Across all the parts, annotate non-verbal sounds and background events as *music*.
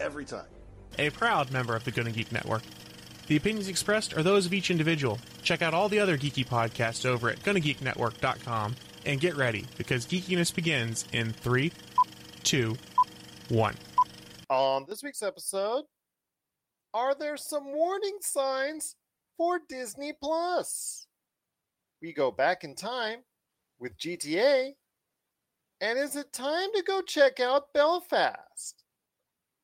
every time. A proud member of the Gonna Geek Network. The opinions expressed are those of each individual. Check out all the other geeky podcasts over at GonnaGeekNetwork.com and get ready because geekiness begins in three, two, one. On this week's episode, are there some warning signs for Disney Plus? We go back in time with GTA, and is it time to go check out Belfast?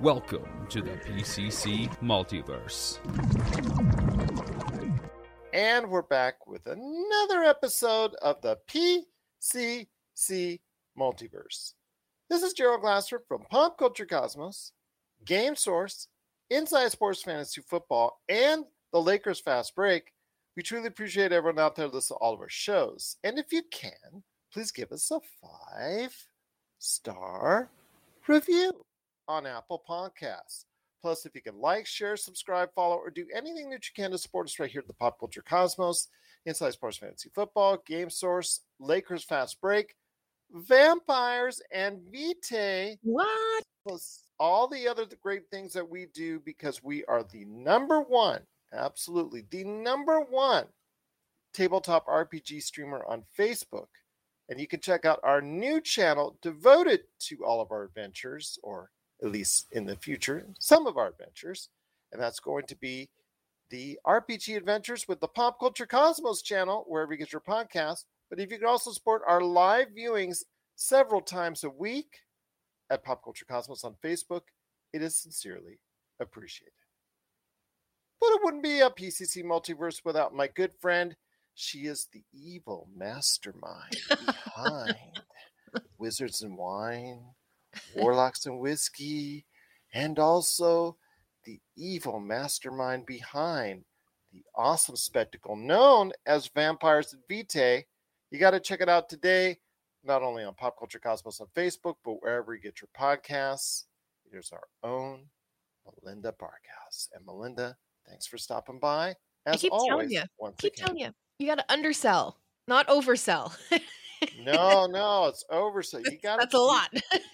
Welcome to the PCC Multiverse. And we're back with another episode of the PCC Multiverse. This is Gerald Glasser from Pop Culture Cosmos, Game Source, Inside Sports Fantasy Football, and the Lakers Fast Break. We truly appreciate everyone out there listening to all of our shows. And if you can, please give us a five star review on Apple Podcasts. Plus, if you can like, share, subscribe, follow, or do anything that you can to support us right here at the Pop Culture Cosmos, Inside Sports Fantasy Football, Game Source, Lakers Fast Break, Vampires, and Vitae. What? Plus all the other great things that we do because we are the number one, absolutely the number one tabletop RPG streamer on Facebook. And you can check out our new channel devoted to all of our adventures, or at least in the future, some of our adventures. And that's going to be the RPG Adventures with the Pop Culture Cosmos channel, wherever you get your podcast. But if you can also support our live viewings several times a week at Pop Culture Cosmos on Facebook, it is sincerely appreciated. But it wouldn't be a PCC multiverse without my good friend. She is the evil mastermind *laughs* behind Wizards and Wine, Warlocks and Whiskey, and also the evil mastermind behind the awesome spectacle known as Vampires and Vitae. You got to check it out today, not only on Pop Culture Cosmos on Facebook, but wherever you get your podcasts. Here's our own Melinda Barkhouse. And Melinda, thanks for stopping by. As I keep always, telling you. keep again. telling you. You got to undersell, not oversell. *laughs* No, no, it's over. So you got That's a lot. *laughs*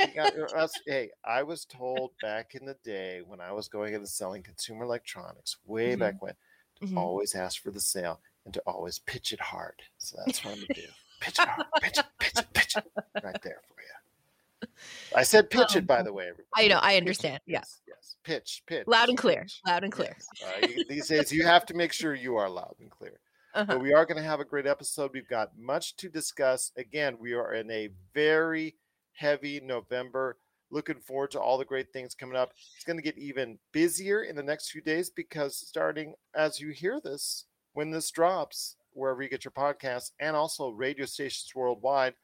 hey, I was told back in the day when I was going into selling consumer electronics, way Mhm. back when, to Mhm. always ask for the sale and to always pitch it hard. So that's what I'm gonna do. *laughs* Pitch it hard, pitch it, pitch it, pitch it, right there for you. I said pitch it, by the way. Everybody. I know. I Pitch understand. Yeah. Yes, yes. Pitch, pitch. Loud and clear. pitch. Loud and clear. Yes. Uh, you- these days, you have to make sure you are loud and clear. Uh-huh. But we are going to have a great episode. We've got much to discuss. Again, we are in a very heavy November. Looking forward to all the great things coming up. It's going to get even busier in the next few days because starting as you hear this, when this drops, wherever you get your podcasts, and also radio stations worldwide,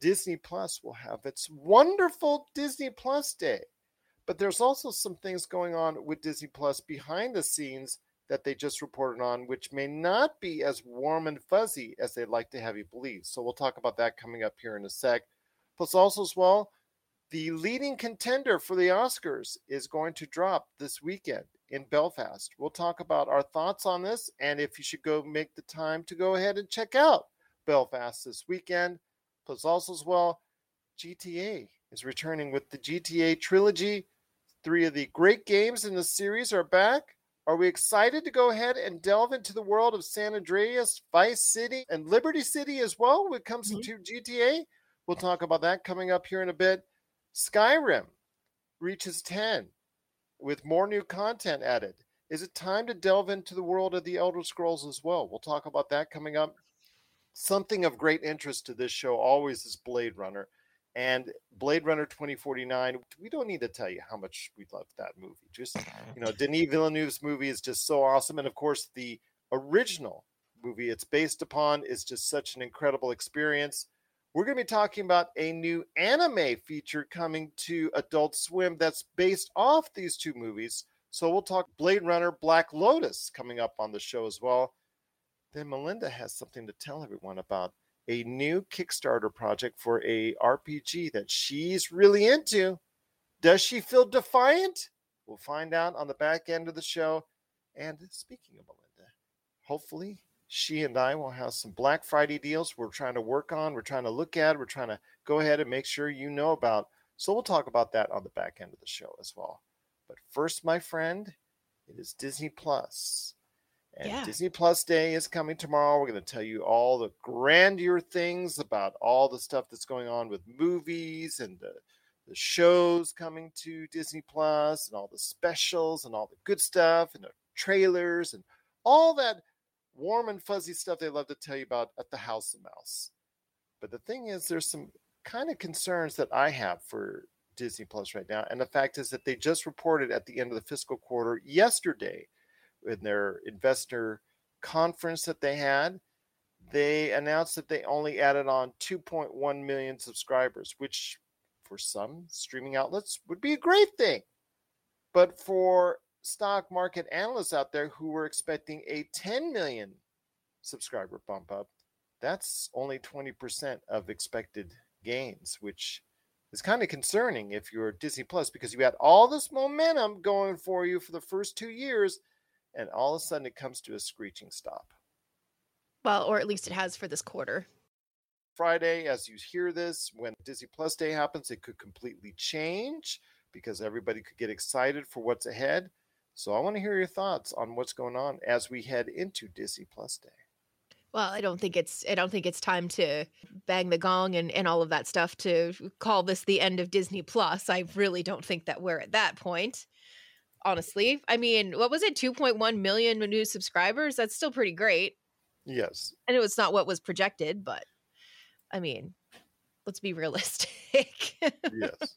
Disney Plus will have its wonderful Disney Plus Day. But there's also some things going on with Disney Plus behind the scenes that they just reported on, which may not be as warm and fuzzy as they'd like to have you believe. So we'll talk about that coming up here in a sec. Plus, also as well, the leading contender for the Oscars is going to drop this weekend in Belfast. We'll talk about our thoughts on this and if you should go make the time to go ahead and check out Belfast this weekend. Plus, also as well, GTA is returning with the GTA trilogy. Three of the great games in the series are back. Are we excited to go ahead and delve into the world of San Andreas, Vice City, and Liberty City as well when it comes mm-hmm. to GTA? We'll talk about that coming up here in a bit. Skyrim reaches 10. with more new content added. Is it time to delve into the world of the Elder Scrolls as well? We'll talk about that coming up. Something of great interest to this show always is Blade Runner. And Blade Runner 2049, we don't need to tell you how much we love that movie. Just, you know, *laughs* Denis Villeneuve's movie is just so awesome. And of course, the original movie it's based upon is just such an incredible experience. We're going to be talking about a new anime feature coming to Adult Swim that's based off these two movies. So we'll talk Blade Runner Black Lotus coming up on the show as well. Then Melinda has something to tell everyone about a new Kickstarter project for a RPG that she's really into. Does she feel defiant? We'll find out on the back end of the show. And speaking of Melinda, hopefully she and I will have some Black Friday deals we're trying to work on, we're trying to look at, we're trying to go ahead and make sure you know about. So we'll talk about that on the back end of the show as well. But first, my friend, it is Disney Plus. And Yeah. Disney Plus Day is coming tomorrow. We're going to tell you all the grandeur things about all the stuff that's going on with movies and the, the shows coming to Disney Plus and all the specials and all the good stuff and the trailers and all that warm and fuzzy stuff they love to tell you about at the House of Mouse. But the thing is, there's some kind of concerns that I have for Disney Plus right now. And the fact is that they just reported at the end of the fiscal quarter yesterday in their investor conference that they had, they announced that they only added on 2.1 million subscribers, which for some streaming outlets would be a great thing. But for stock market analysts out there who were expecting a 10 million subscriber bump up, that's only 20% of expected gains, which is kind of concerning if you're Disney Plus because you had all this momentum going for you for the first two years, and all of a sudden it comes to a screeching stop. Well, or at least it has for this quarter. Friday, as you hear this, when Disney Plus Day happens, it could completely change because everybody could get excited for what's ahead. So I want to hear your thoughts on what's going on as we head into Disney Plus Day. Well, I don't think it's I don't think it's time to bang the gong and, and all of that stuff to call this the end of Disney Plus. I really don't think that we're at that point. Honestly. I mean, what was it? 2.1 million new subscribers? That's still pretty great. Yes. I know it's not what was projected, but I mean, let's be realistic. *laughs* Yes.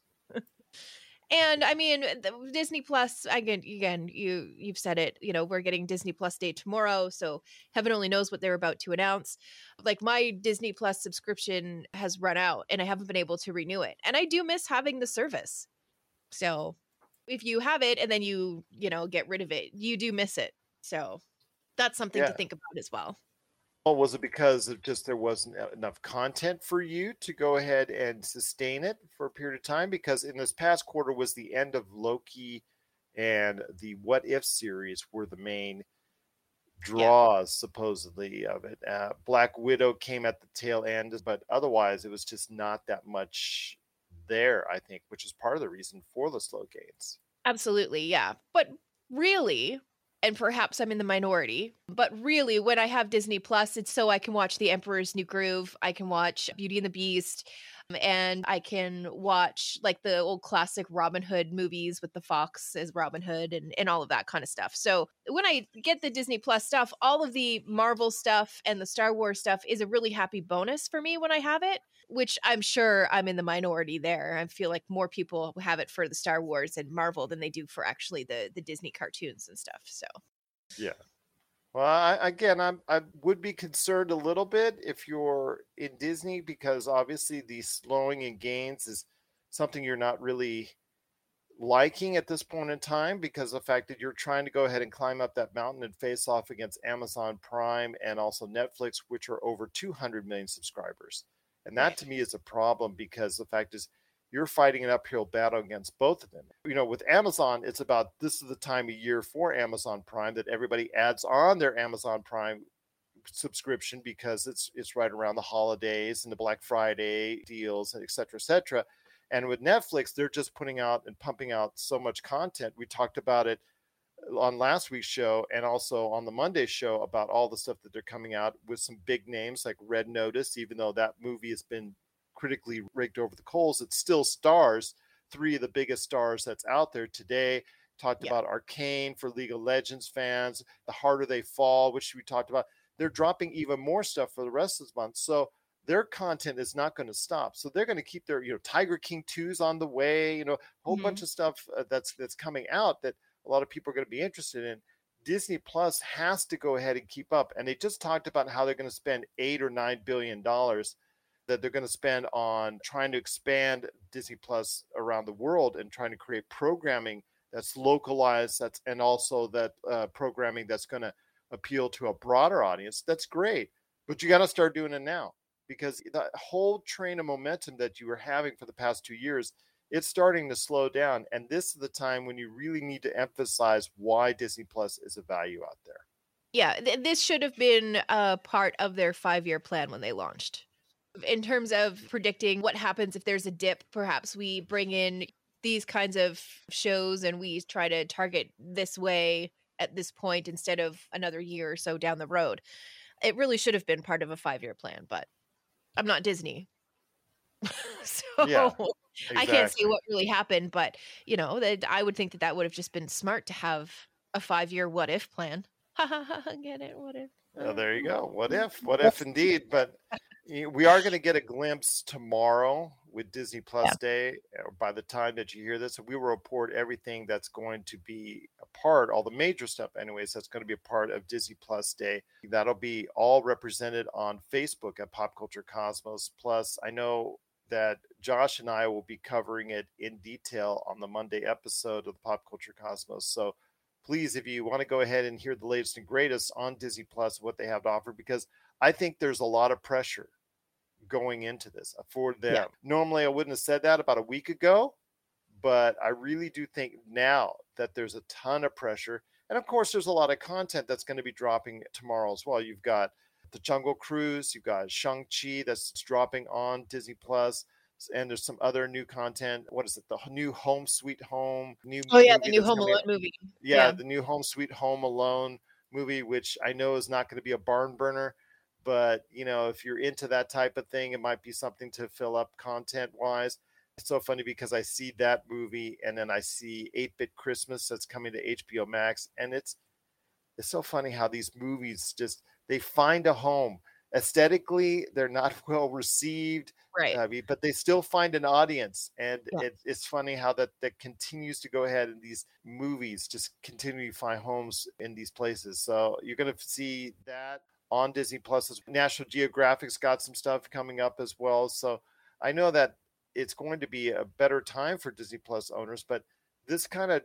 and I mean, Disney Plus. Again, again, you you've said it. You know, we're getting Disney Plus Day tomorrow, so heaven only knows what they're about to announce. Like my Disney Plus subscription has run out, and I haven't been able to renew it, and I do miss having the service. So, if you have it and then you you know get rid of it, you do miss it. So, that's something Yeah. to think about as well. Well, was it because of just there wasn't enough content for you to go ahead and sustain it for a period of time? Because in this past quarter was the end of Loki and the What If series were the main draws supposedly of it. Uh, Black Widow came at the tail end, but otherwise it was just not that much there. I think, which is part of the reason for the slow gains. Absolutely, yeah. But really, and perhaps I'm in the minority, but really, when I have Disney Plus, it's so I can watch The Emperor's New Groove, I can watch Beauty and the Beast, um, and I can watch like the old classic Robin Hood movies with the Fox as Robin Hood and, and all of that kind of stuff. So when I get the Disney Plus stuff, all of the Marvel stuff and the Star Wars stuff is a really happy bonus for me when I have it which I'm sure I'm in the minority there. I feel like more people have it for the Star Wars and Marvel than they do for actually the the Disney cartoons and stuff. So Yeah. Well, I, again, I'm, I would be concerned a little bit if you're in Disney because obviously the slowing in gains is something you're not really liking at this point in time because the fact that you're trying to go ahead and climb up that mountain and face off against Amazon Prime and also Netflix, which are over 200 million subscribers. And that to me is a problem because the fact is you're fighting an uphill battle against both of them. You know, with Amazon, it's about this is the time of year for Amazon Prime that everybody adds on their Amazon Prime subscription because it's it's right around the holidays and the Black Friday deals, et cetera, et cetera. And with Netflix, they're just putting out and pumping out so much content. We talked about it on last week's show and also on the Monday show about all the stuff that they're coming out with some big names like Red Notice, even though that movie has been critically rigged over the coals, it still stars three of the biggest stars that's out there today. talked Yeah. about Arcane for League of Legends fans, The Harder They Fall, which we talked about. They're dropping even more stuff for the rest of this month. So their content is not going to stop. So they're going to keep their, you know, Tiger King 2's on the way, you know, a whole Mhm. bunch of stuff uh, that's that's coming out that a lot of people are going to be interested in. Disney Plus has to go ahead and keep up. And they just talked about how they're going to spend 8 or 9 billion dollars that they're going to spend on trying to expand Disney Plus around the world and trying to create programming that's localized that's and also that uh, programming that's going to appeal to a broader audience that's great but you got to start doing it now because the whole train of momentum that you were having for the past two years it's starting to slow down and this is the time when you really need to emphasize why disney plus is a value out there Yeah, th- this should have been a part of their five year plan when they launched. In terms of predicting what happens if there's a dip, perhaps we bring in these kinds of shows and we try to target this way at this point instead of another year or so down the road. It really should have been part of a five year plan, but I'm not Disney. *laughs* so Yeah, I can't see what really happened, but you know, that I would think that that would have just been smart to have a five year what if plan. Ha ha ha! Get it? What if? Well, there you go. What if? What if indeed? But we are going to get a glimpse tomorrow with Disney Plus Day. uh, By the time that you hear this, we will report everything that's going to be a part, all the major stuff, anyways, that's going to be a part of Disney Plus Day. That'll be all represented on Facebook at Pop Culture Cosmos. Plus, I know that Josh and I will be covering it in detail on the Monday episode of the Pop Culture Cosmos. So please, if you want to go ahead and hear the latest and greatest on Disney Plus, what they have to offer, because I think there's a lot of pressure going into this uh, for them. Normally, I wouldn't have said that about a week ago, but I really do think now that there's a ton of pressure. And of course, there's a lot of content that's going to be dropping tomorrow as well. You've got the Jungle Cruise, you've got Shang-Chi that's dropping on Disney Plus, and there's some other new content. What is it? The new Home Sweet Home, new Oh yeah, the new Home Alone movie. yeah, Yeah. the new Home Sweet Home Alone movie, which I know is not going to be a barn burner, but you know, if you're into that type of thing, it might be something to fill up content wise. It's so funny because I see that movie and then I see 8 Bit Christmas that's coming to HBO Max, and it's it's so funny how these movies just they find a home. Aesthetically, they're not *laughs* well received. Right. Uh, I mean, but they still find an audience, and Yeah. it, it's funny how that that continues to go ahead and these movies just continue to find homes in these places. So you're going to see that on Disney Plus. National Geographic's got some stuff coming up as well. So I know that it's going to be a better time for Disney Plus owners, but this kind of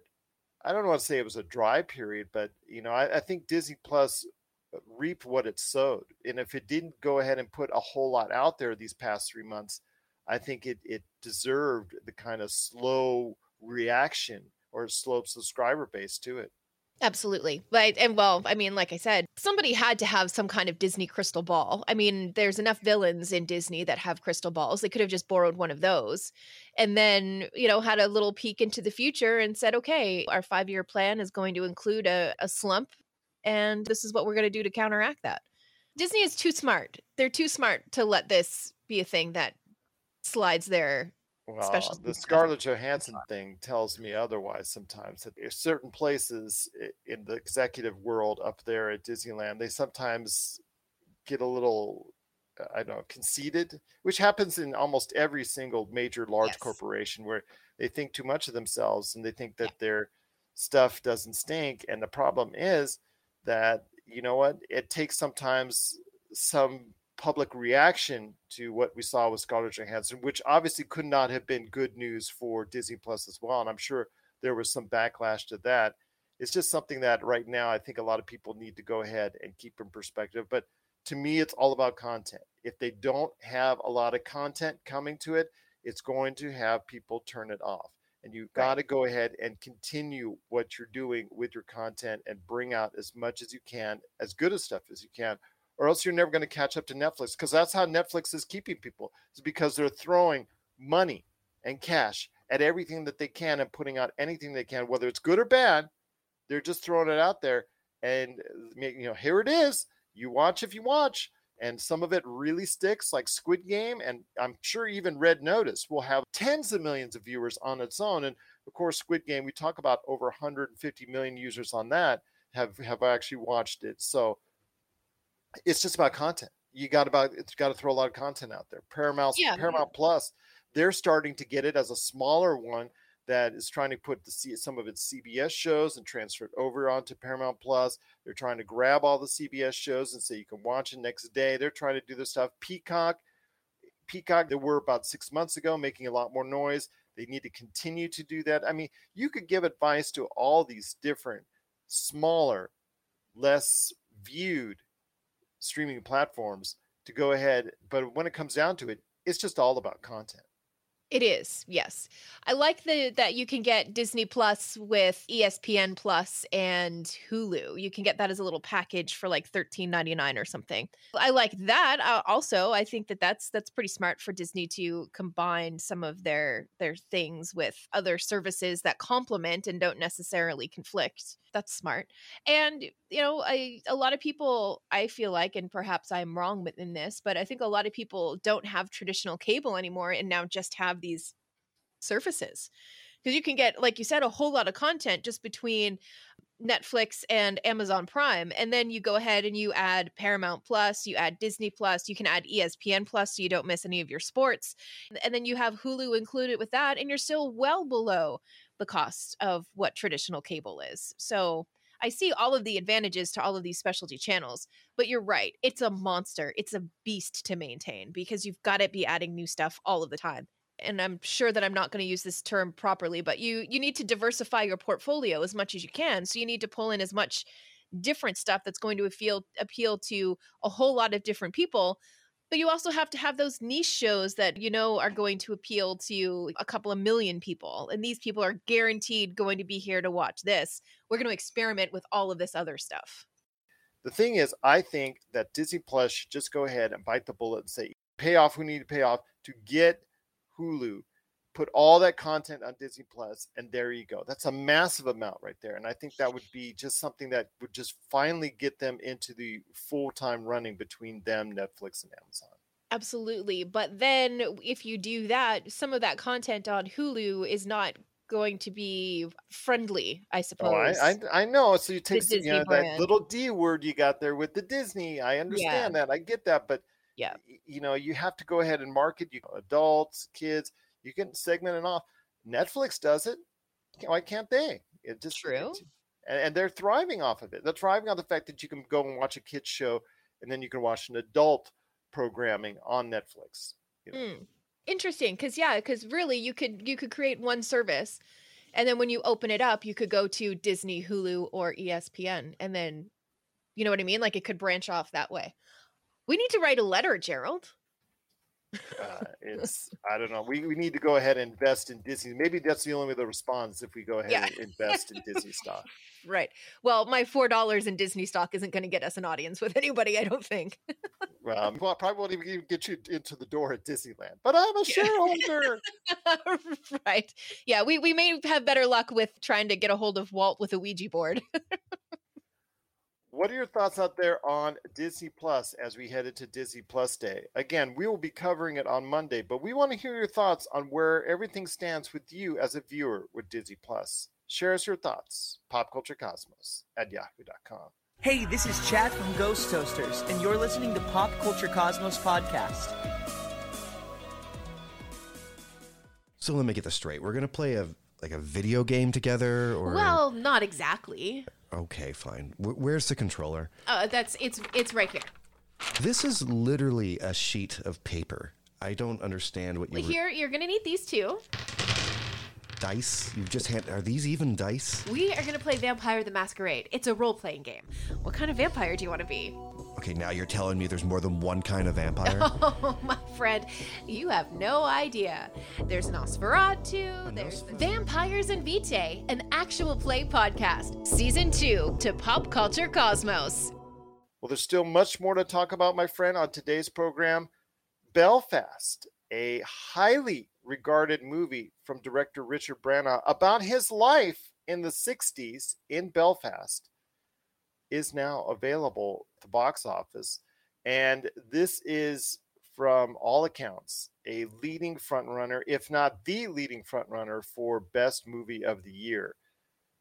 I don't want to say it was a dry period, but you know, I, I think Disney Plus reaped what it sowed. And if it didn't go ahead and put a whole lot out there these past three months, I think it it deserved the kind of slow reaction or slow subscriber base to it. Absolutely. But and well, I mean, like I said, somebody had to have some kind of Disney crystal ball. I mean, there's enough villains in Disney that have crystal balls. They could have just borrowed one of those and then, you know, had a little peek into the future and said, okay, our five year plan is going to include a, a slump, and this is what we're going to do to counteract that. Disney is too smart. They're too smart to let this be a thing that slides their Well, Special the. Scarlett Johansson thing tells me otherwise sometimes that there's certain places in the executive world up there at Disneyland, they sometimes get a little, uh, I don't know, conceited, which happens in almost every single major large Yes. corporation where they think too much of themselves and they think that their stuff doesn't stink. And the problem is that, you know what, it takes sometimes some public reaction to what we saw with Scarlett Johansson, which obviously could not have been good news for Disney Plus as well. And I'm sure there was some backlash to that. It's just something that right now I think a lot of people need to go ahead and keep in perspective. But to me, it's all about content. If they don't have a lot of content coming to it, it's going to have people turn it off. And you've got to go ahead and continue what you're doing with your content and bring out as much as you can, as good as stuff as you can, or else you're never going to catch up to Netflix because that's how Netflix is keeping people. It's because they're throwing money and cash at everything that they can and putting out anything they can, whether it's good or bad. They're just throwing it out there, and uh, you know, here it is. You watch if you watch, and some of it really sticks, like Squid Game, and I'm sure even Red Notice will have tens of millions of viewers on its own. And Of course, Squid Game, we talk about over 150 million users on that have have actually watched it. So it's just about content. You got about it's got to throw a lot of content out there. Paramount Yeah. Paramount Plus, they're starting to get it as a smaller one that is trying to put C- some of its CBS shows and transfer it over onto Paramount Plus. They're trying to grab all the CBS shows and say you can watch it next day. They're trying to do this stuff. Peacock, Peacock, they were about six months ago making a lot more noise. They need to continue to do that. I mean, you could give advice to all these different smaller, less viewed streaming platforms to go ahead. But when it comes down to it, it's just all about content. It is, yes. I like the that you can get Disney Plus with ESPN Plus and Hulu. You can get that as a little package for like thirteen ninety nine or something. I like that. Uh, also, I think that that's that's pretty smart for Disney to combine some of their their things with other services that complement and don't necessarily conflict. That's smart. And you know, I a lot of people I feel like, and perhaps I'm wrong within this, but I think a lot of people don't have traditional cable anymore and now just have these surfaces because you can get like you said a whole lot of content just between Netflix and Amazon Prime and then you go ahead and you add Paramount Plus, you add Disney Plus, you can add ESPN Plus so you don't miss any of your sports. And then you have Hulu included with that and you're still well below the cost of what traditional cable is. So I see all of the advantages to all of these specialty channels, but you're right. It's a monster. It's a beast to maintain because you've got to be adding new stuff all of the time. And I'm sure that I'm not going to use this term properly, but you you need to diversify your portfolio as much as you can. So you need to pull in as much different stuff that's going to appeal appeal to a whole lot of different people. But you also have to have those niche shows that you know are going to appeal to a couple of million people. And these people are guaranteed going to be here to watch this. We're going to experiment with all of this other stuff. The thing is, I think that Disney Plus should just go ahead and bite the bullet and say, pay off who need to pay off to get Hulu, put all that content on Disney Plus, and there you go. That's a massive amount right there. And I think that would be just something that would just finally get them into the full time running between them, Netflix, and Amazon. Absolutely. But then if you do that, some of that content on Hulu is not going to be friendly, I Oh, suppose. I, I I know. So you take you know, that little D word you got there with the Disney. I understand that. I get that, but Yeah. you know, you have to go ahead and market you adults, kids. You can segment it off. Netflix does it. Why can't they? It just True. and, and they're thriving off of it. They're thriving on the fact that you can go and watch a kids show, and then you can watch an adult programming on Netflix. you know. Mm. Interesting, because yeah, because really you could you could create one service, and then when you open it up, you could go to Disney, Hulu, or ESPN, and then you know what I mean. Like it could branch off that way. We need to write a letter, Gerald. Uh, *laughs* it's I don't know. We, we need to go ahead and invest in Disney. Maybe that's the only way they'll respond if we go ahead Yeah. and invest in Disney stock. *laughs* Right. Well, my four dollars in Disney stock isn't going to get us an audience with anybody. I don't think. *laughs* Um, well, I probably won't even get you into the door at Disneyland, but I'm a shareholder. right. Yeah. We we may have better luck with trying to get a hold of Walt with a Ouija board. What are your thoughts out there on Disney Plus as we head into Disney Plus Day? Again, we will be covering it on Monday, but we want to hear your thoughts on where everything stands with you as a viewer with Disney Plus. Share us your thoughts. Popculturecosmos at yahoo.com. Hey, this is Chad from Ghost Toasters, and you're listening to Pop Culture Cosmos Podcast. So let me get this straight. We're gonna play a like a video game together, or well, not exactly. Okay, fine. Wh- where's the controller? Uh, that's it's it's right here. This is literally a sheet of paper. I don't understand what you were- Here, you're gonna need these two. dice. You've just hand. Are these even dice? We are gonna play Vampire the Masquerade. It's a role-playing game. What kind of vampire do you want to be? Okay, now you're telling me there's more than one kind of vampire. *laughs* Oh, my friend, you have no idea. There's an Nosferatu, there's Vampires and Vitae, an actual play podcast, season two to Pop Culture Cosmos. Well, there's still much more to talk about, my friend, on today's program. Belfast, a highly regarded movie from director Richard Branagh about his life in the 60s in Belfast, is now available at the box office. And this is from all accounts, a leading frontrunner, if not the leading frontrunner for best movie of the year.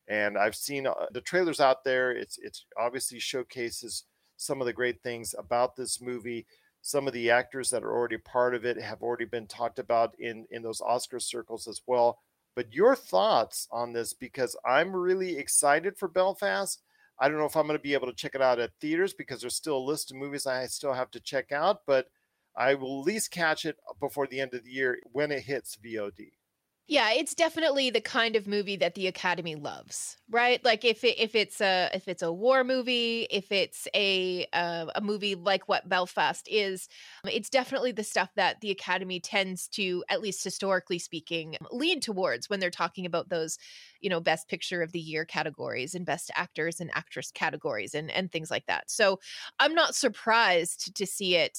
And I've seen uh, the trailers out there. It's it's obviously showcases some of the great things about this movie. Some of the actors that are already part of it have already been talked about in in those Oscar circles as well. But your thoughts on this because I'm really excited for Belfast. I don't know if I'm going to be able to check it out at theaters because there's still a list of movies I still have to check out, but I will at least catch it before the end of the year when it hits VOD. Yeah, it's definitely the kind of movie that the Academy loves, right? Like if it, if it's a if it's a war movie, if it's a uh, a movie like what Belfast is, it's definitely the stuff that the Academy tends to, at least historically speaking, lean towards when they're talking about those, you know, best picture of the year categories and best actors and actress categories and and things like that. So I'm not surprised to see it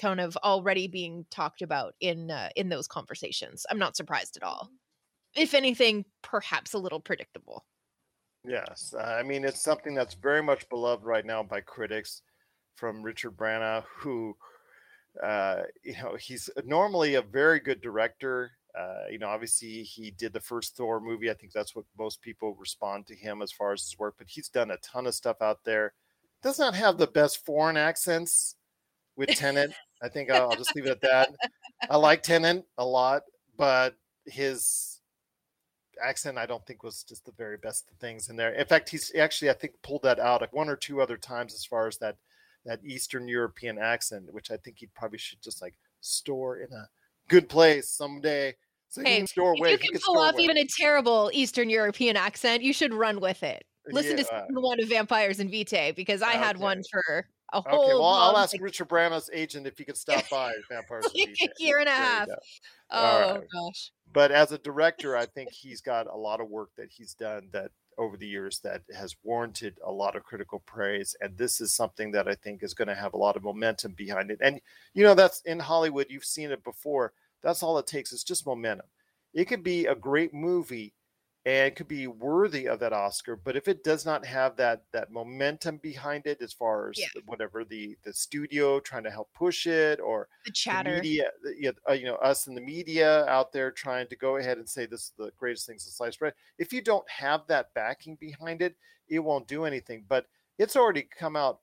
kind of already being talked about in uh, in those conversations. I'm not surprised at all. If anything, perhaps a little predictable. Yes, I mean it's something that's very much beloved right now by critics, from Richard Branagh, who, uh, you know, he's normally a very good director. Uh, you know, obviously he did the first Thor movie. I think that's what most people respond to him as far as his work. But he's done a ton of stuff out there. Does not have the best foreign accents with Tenet. I think I'll, I'll just leave it at that. *laughs* I like Tenet a lot, but his accent I don't think was just the very best things in there. In fact, he's actually I think pulled that out like one or two other times as far as that that Eastern European accent, which I think he probably should just like store in a good place someday. So hey, store if you can pull off away. even a terrible Eastern European accent, you should run with it. Listen yeah. to one of Vampires and Vitae because I okay. had one for a whole. Okay, well, I'll ask Richard Branagh's agent if he could stop by Vampires. *laughs* like a year and a half. Oh right. gosh. But as a director, I think *laughs* he's got a lot of work that he's done that over the years that has warranted a lot of critical praise. And this is something that I think is going to have a lot of momentum behind it. And you know, that's in Hollywood. You've seen it before. That's all it takes is just momentum. It could be a great movie and could be worthy of that Oscar. But if it does not have that that momentum behind it, as far as yeah. whatever the the studio trying to help push it, or the chatter, the media, you uh, know, you know, us in the media out there trying to go ahead and say this is the greatest thing since sliced bread. If you don't have that backing behind it, it won't do anything. But it's already come out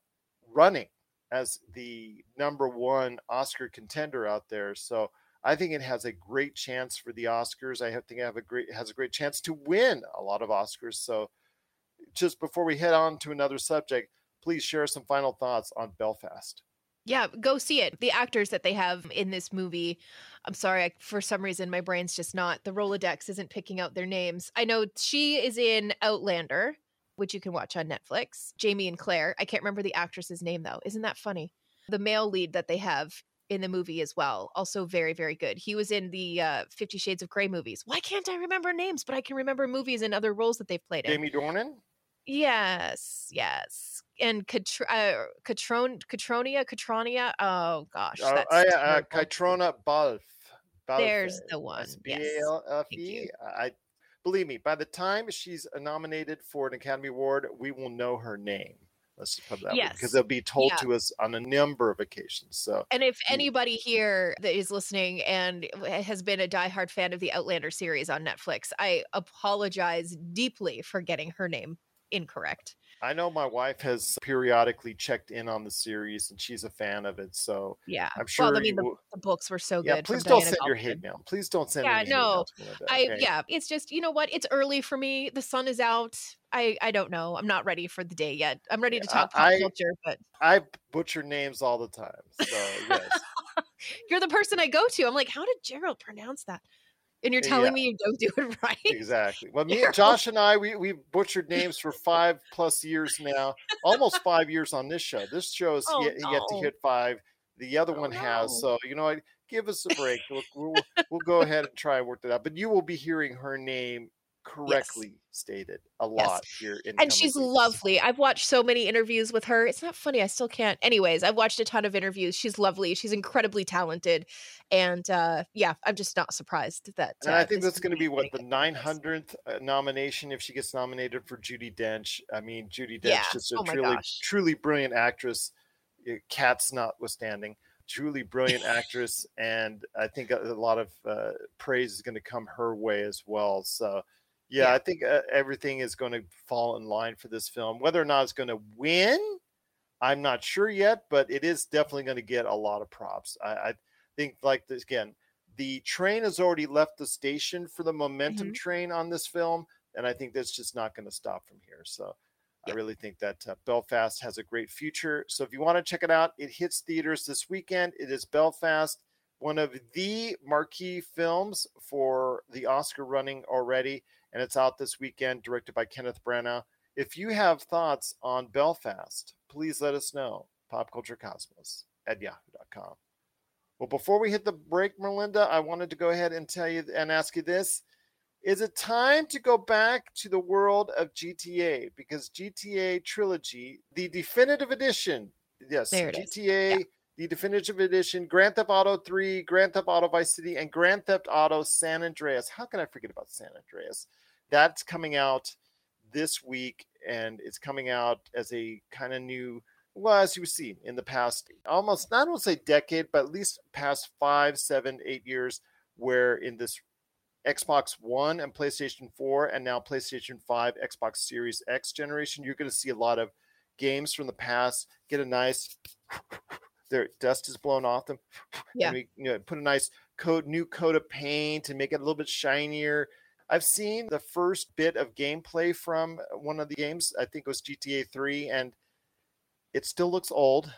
running as the number one Oscar contender out there. So I think it has a great chance for the Oscars. I think it have a great has a great chance to win a lot of Oscars. So, just before we head on to another subject, please share some final thoughts on Belfast. Yeah, go see it. The actors that they have in this movie, I'm sorry, I, for some reason my brain's just not. The Rolodex isn't picking out their names. I know she is in Outlander, which you can watch on Netflix. Jamie and Claire. I can't remember the actress's name though. Isn't that funny? The male lead that they have in the movie as well. Also very, very good. He was in the uh, Fifty Shades of Grey movies. Why can't I remember names? But I can remember movies and other roles that they've played in. Jamie Dornan? Yes, yes. And Katr- uh, Katronia, Katronia. Oh gosh, uh, that's uh, uh, Kaitrona Balfe. There's the one. Yes. I believe me. By the time she's nominated for an Academy Award, we will know her name. Let's just put that yes. because they'll be told yeah. to us on a number of occasions. So, and if anybody here that is listening and has been a diehard fan of the Outlander series on Netflix, I apologize deeply for getting her name incorrect. I know my wife has periodically checked in on the series and she's a fan of it. So yeah, I'm sure. Well, I mean, the, the, books were so good. Please don't Diana send your hate mail. Please don't send. Yeah, no, I yeah, it's just you know what? It's early for me. The sun is out. I I don't know. I'm not ready for the day yet. I'm ready to talk pop I, culture, but I butcher names all the time. So yes. *laughs* You're the person I go to. I'm like, how did Gerald pronounce that? And you're telling yeah. me you don't do it *laughs* right. Exactly. Well, me, Josh, and I, we we butchered names for five plus years now, almost five years on this show. This show is oh, yet, no. yet, to hit five. The other oh, one no. has. So you know what? Give us a break. We'll, we'll, we'll go ahead and try and work that out. But you will be hearing her name correctly yes. stated a lot yes. here in and she's lovely i've watched so many interviews with her it's not funny i still can't anyways i've watched a ton of interviews she's lovely she's incredibly talented and uh yeah i'm just not surprised that and uh, i think that's going to be what the 900th uh, nomination if she gets nominated for judi dench i mean judi dench yeah. is a oh truly gosh. truly brilliant actress cats notwithstanding truly brilliant actress, and I think a, a lot of uh, praise is going to come her way as well. So, yeah, Yeah. I think uh, everything is going to fall in line for this film. Whether or not it's going to win, I'm not sure yet, but it is definitely going to get a lot of props. I, I think, like this again, the train has already left the station for the momentum Mhm. train on this film, and I think that's just not going to stop from here. So. I really think that uh, Belfast has a great future. So if you want to check it out, it hits theaters this weekend. It is Belfast, one of the marquee films for the Oscar running already, and it's out this weekend, directed by Kenneth Branagh. If you have thoughts on Belfast, please let us know. Popculturecosmos at yahoo.com. Well, before we hit the break, Melinda, I wanted to go ahead and tell you and ask you this. Is it time to go back to the world of GTA? Because GTA Trilogy, the definitive edition, yes, There it is. GTA, the definitive edition, Grand Theft Auto 3, Grand Theft Auto Vice City, and Grand Theft Auto San Andreas. How can I forget about San Andreas? That's coming out this week, and it's coming out as a kind of new, well, as you've seen in the past, almost, not want to say decade, but at least past five, seven, eight years, where in this Xbox One and PlayStation 4 and now PlayStation 5, Xbox Series X generation, you're going to see a lot of games from the past get a nice their dust is blown off them. Yeah. And we, you know, put a nice coat, new coat of paint and make it a little bit shinier. I've seen the first bit of gameplay from one of the games. I think it was GTA 3, and it still looks old.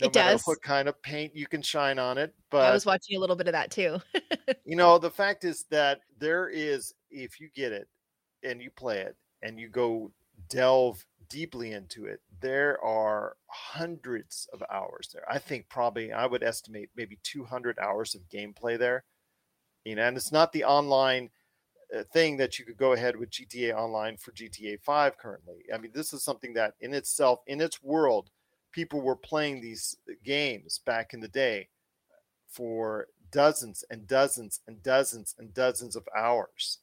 No It matter does. what kind of paint you can shine on it. But I was watching a little bit of that too. *laughs* you know the fact is that there is if you get it and you play it and you go delve deeply into it there are hundreds of hours there i think probably i would estimate maybe 200 hours of gameplay there you know and it's not the online uh, thing that you could go ahead with gta online for gta 5 currently i mean this is something that in itself in its world people were playing these games back in the day for dozens and dozens and dozens and dozens of hours.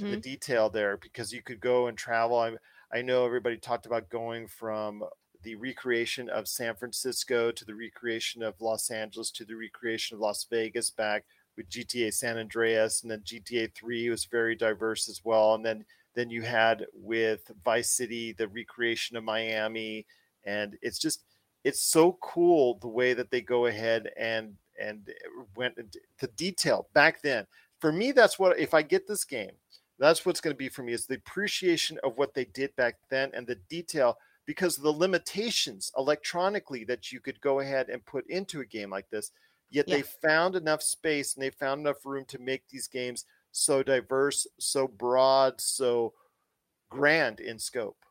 The Mhm. detail there because you could go and travel. I, I know everybody talked about going from the recreation of San Francisco to the recreation of Los Angeles to the recreation of Las Vegas back with GTA San Andreas and then GTA 3 was very diverse as well. And then then you had with Vice City the recreation of Miami. And it's just it's so cool the way that they go ahead and and went into detail back then. For me that's what if i get this game that's what's going to be for me is the appreciation of what they did back then and the detail because of the limitations electronically that you could go ahead and put into a game like this yet Yeah. they found enough space and they found enough room to make these games so diverse so broad so grand in scope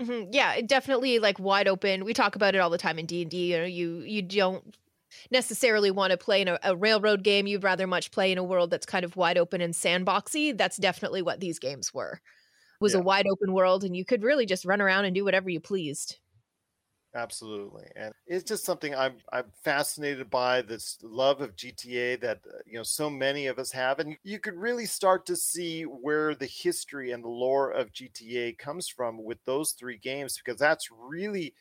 Mhm. Yeah, definitely like wide open. We talk about it all the time in D and D. You know, you you don't necessarily want to play in a, a railroad game. You'd rather much play in a world that's kind of wide open and sandboxy. That's definitely what these games were. Was Yeah. a wide open world, and you could really just run around and do whatever you pleased. Absolutely, and it's just something I'm I'm fascinated by this love of GTA that uh, you know so many of us have, and you could really start to see where the history and the lore of GTA comes from with those three games because that's really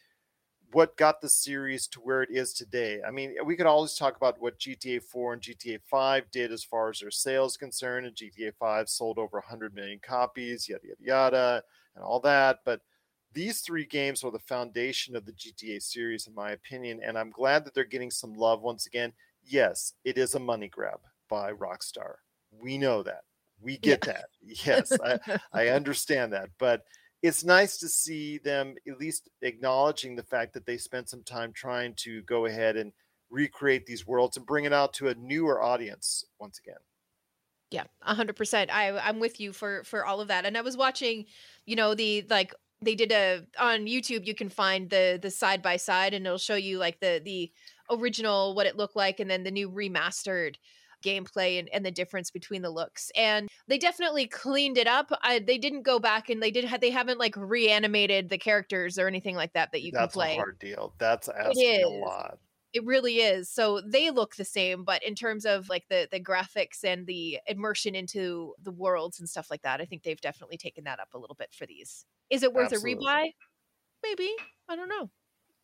what got the series to where it is today. I mean, we could always talk about what GTA 4 and GTA 5 did as far as their sales concerned, and GTA 5 sold over 100 million copies, yada yada yada, and all that, but these three games are the foundation of the GTA series, in my opinion, and I'm glad that they're getting some love once again. Yes, it is a money grab by Rockstar. We know that. We get that. Yes, I, I *laughs* understand that. But it's nice to see them at least acknowledging the fact that they spent some time trying to go ahead and recreate these worlds and bring it out to a newer audience once again. Yeah, a hundred percent. I I'm with you for for all of that. And I was watching, you know, the like they did a on YouTube. You can find the the side by side, and it'll show you like the the original what it looked like, and then the new remastered gameplay and, and the difference between the looks and they definitely cleaned it up I, they didn't go back and they did have they haven't like reanimated the characters or anything like that that you That's can play a hard deal. That's asking a lot. it really is so they look the same but in terms of like the the graphics and the immersion into the worlds and stuff like that i think they've definitely taken that up a little bit for these is it worth Absolutely. a rebuy maybe i don't know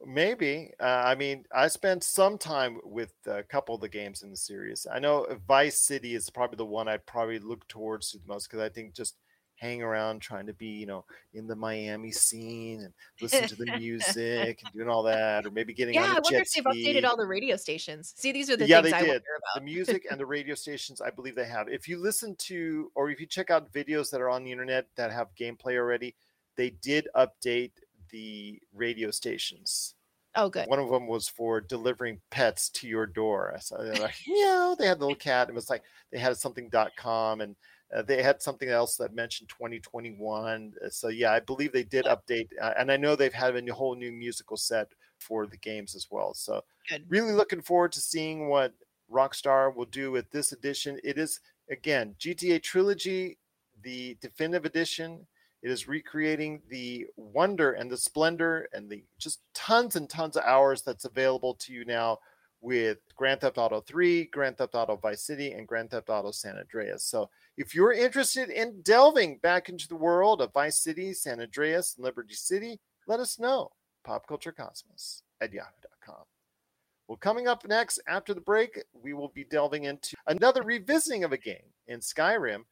Maybe. Uh, I mean, I spent some time with a couple of the games in the series. I know Vice City is probably the one I'd probably look towards the most because I think just hang around trying to be, you know, in the Miami scene and listen to the *laughs* music and doing all that, or maybe getting yeah. I wonder if they've ski. updated all the radio stations. See, these are the yeah, things they I did. The music *laughs* and the radio stations, I believe they have. If you listen to, or if you check out videos that are on the internet that have gameplay already, they did update the radio stations. Oh, good. One of them was for delivering pets to your door. So they're like, *laughs* meow. They had the little cat. It was like they had something.com and uh, they had something else that mentioned 2021. Uh, So yeah, I believe they did update, uh, and I know they've had a whole new musical set for the games as well. So Good. really looking forward to seeing what Rockstar will do with this edition. It is again GTA Trilogy, the definitive edition. It is recreating the wonder and the splendor and the just tons and tons of hours that's available to you now with Grand Theft Auto 3, Grand Theft Auto Vice City, and Grand Theft Auto San Andreas. So if you're interested in delving back into the world of Vice City, San Andreas, and Liberty City, let us know. Popculturecosmos at yahoo.com. Well, coming up next after the break, we will be delving into another revisiting of a game in Skyrim,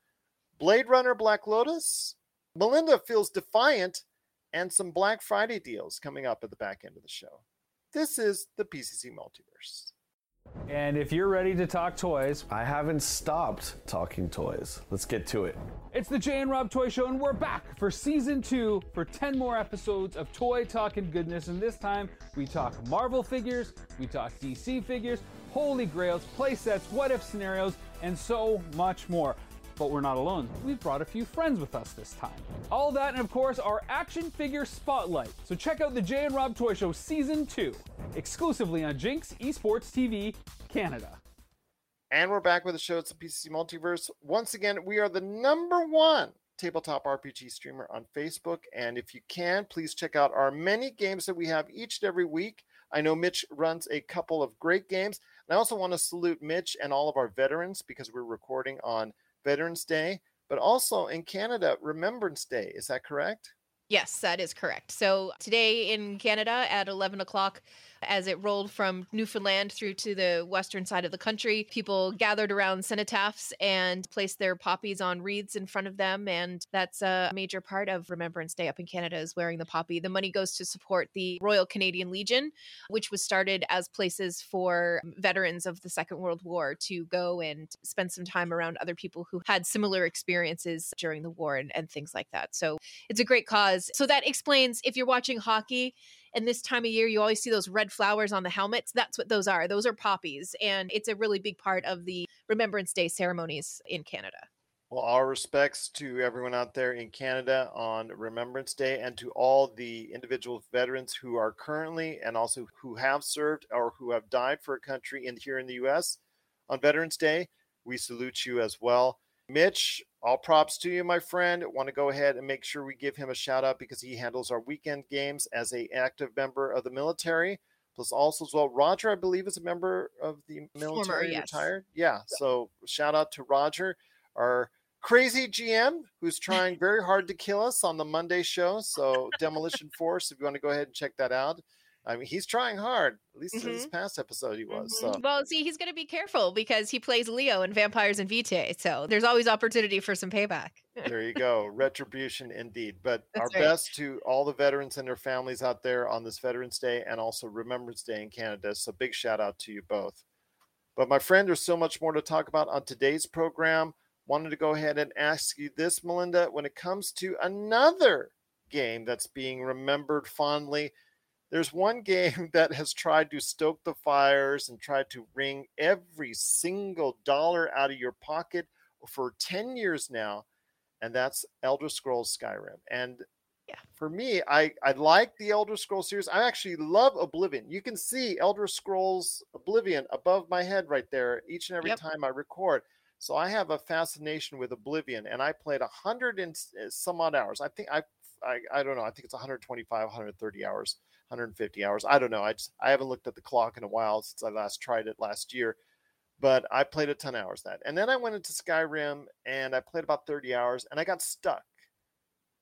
Blade Runner Black Lotus. Melinda feels defiant, and some Black Friday deals coming up at the back end of the show. This is the PCC Multiverse. And if you're ready to talk toys, I haven't stopped talking toys. Let's get to it. it's the Jay and Rob Toy Show, and we're back for season two for 10 more episodes of Toy Talk and Goodness. And this time we talk Marvel figures, we talk DC figures, Holy Grails, play sets, what if scenarios, and so much more. But we're not alone. We've brought a few friends with us this time. All that, and of course, our action figure spotlight. So check out the Jay and Rob Toy Show Season 2, exclusively on Jinx Esports TV Canada. And we're back with the show. It's the PCC Multiverse. Once again, we are the number one tabletop RPG streamer on Facebook. And if you can, please check out our many games that we have each and every week. I know Mitch runs a couple of great games. And I also want to salute Mitch and all of our veterans because we're recording on Veterans Day, but also in Canada, Remembrance Day. Is that correct? Yes, that is correct. So today in Canada at 11 o'clock, as it rolled from Newfoundland through to the western side of the country, people gathered around cenotaphs and placed their poppies on wreaths in front of them. And that's a major part of Remembrance Day up in Canada is wearing the poppy. The money goes to support the Royal Canadian Legion, which was started as places for veterans of the Second World War to go and spend some time around other people who had similar experiences during the war and, and things like that. So it's a great cause. So that explains if you're watching hockey and this time of year you always see those red flowers on the helmets, that's what those are. Those are poppies. And it's a really big part of the Remembrance Day ceremonies in Canada. Well, our respects to everyone out there in Canada on Remembrance Day and to all the individual veterans who are currently and also who have served or who have died for a country in here in the US on Veterans Day. We salute you as well. Mitch, all props to you, my friend. Want to go ahead and make sure we give him a shout out because he handles our weekend games as a active member of the military. Plus, also as well, Roger, I believe, is a member of the military, yes. retired. Yeah. So shout out to Roger, our crazy GM, who's *laughs* trying very hard to kill us on the Monday show. So Demolition Force, if you want to go ahead and check that out. I mean, he's trying hard. At least in this past episode, he was. So Mhm. Well, see, he's going to be careful because he plays Leo in Vampires and Vitae. So there's always opportunity for some payback. *laughs* there you go. Retribution indeed. But our right. best to all the veterans and their families out there on this Veterans Day and also Remembrance Day in Canada. So big shout out to you both. But my friend, there's so much more to talk about on today's program. Wanted to go ahead and ask you this, Melinda, when it comes to another game that's being remembered fondly. There's one game *laughs* that has tried to stoke the fires and tried to wring every single dollar out of your pocket for 10 years now, and that's Elder Scrolls Skyrim. And Yeah. for me, I, I like the Elder Scrolls series. I actually love Oblivion. You can see Elder Scrolls Oblivion above my head right there each and every Yep. time I record. So I have a fascination with Oblivion, and I played hundred and uh, some odd hours. I think I, I, I don't know. I think it's 125, 130 hours, 150 hours. I don't know. I just I haven't looked at the clock in a while since I last tried it last year, but I played a ton of hours that. And then I went into Skyrim and I played about 30 hours, and I got stuck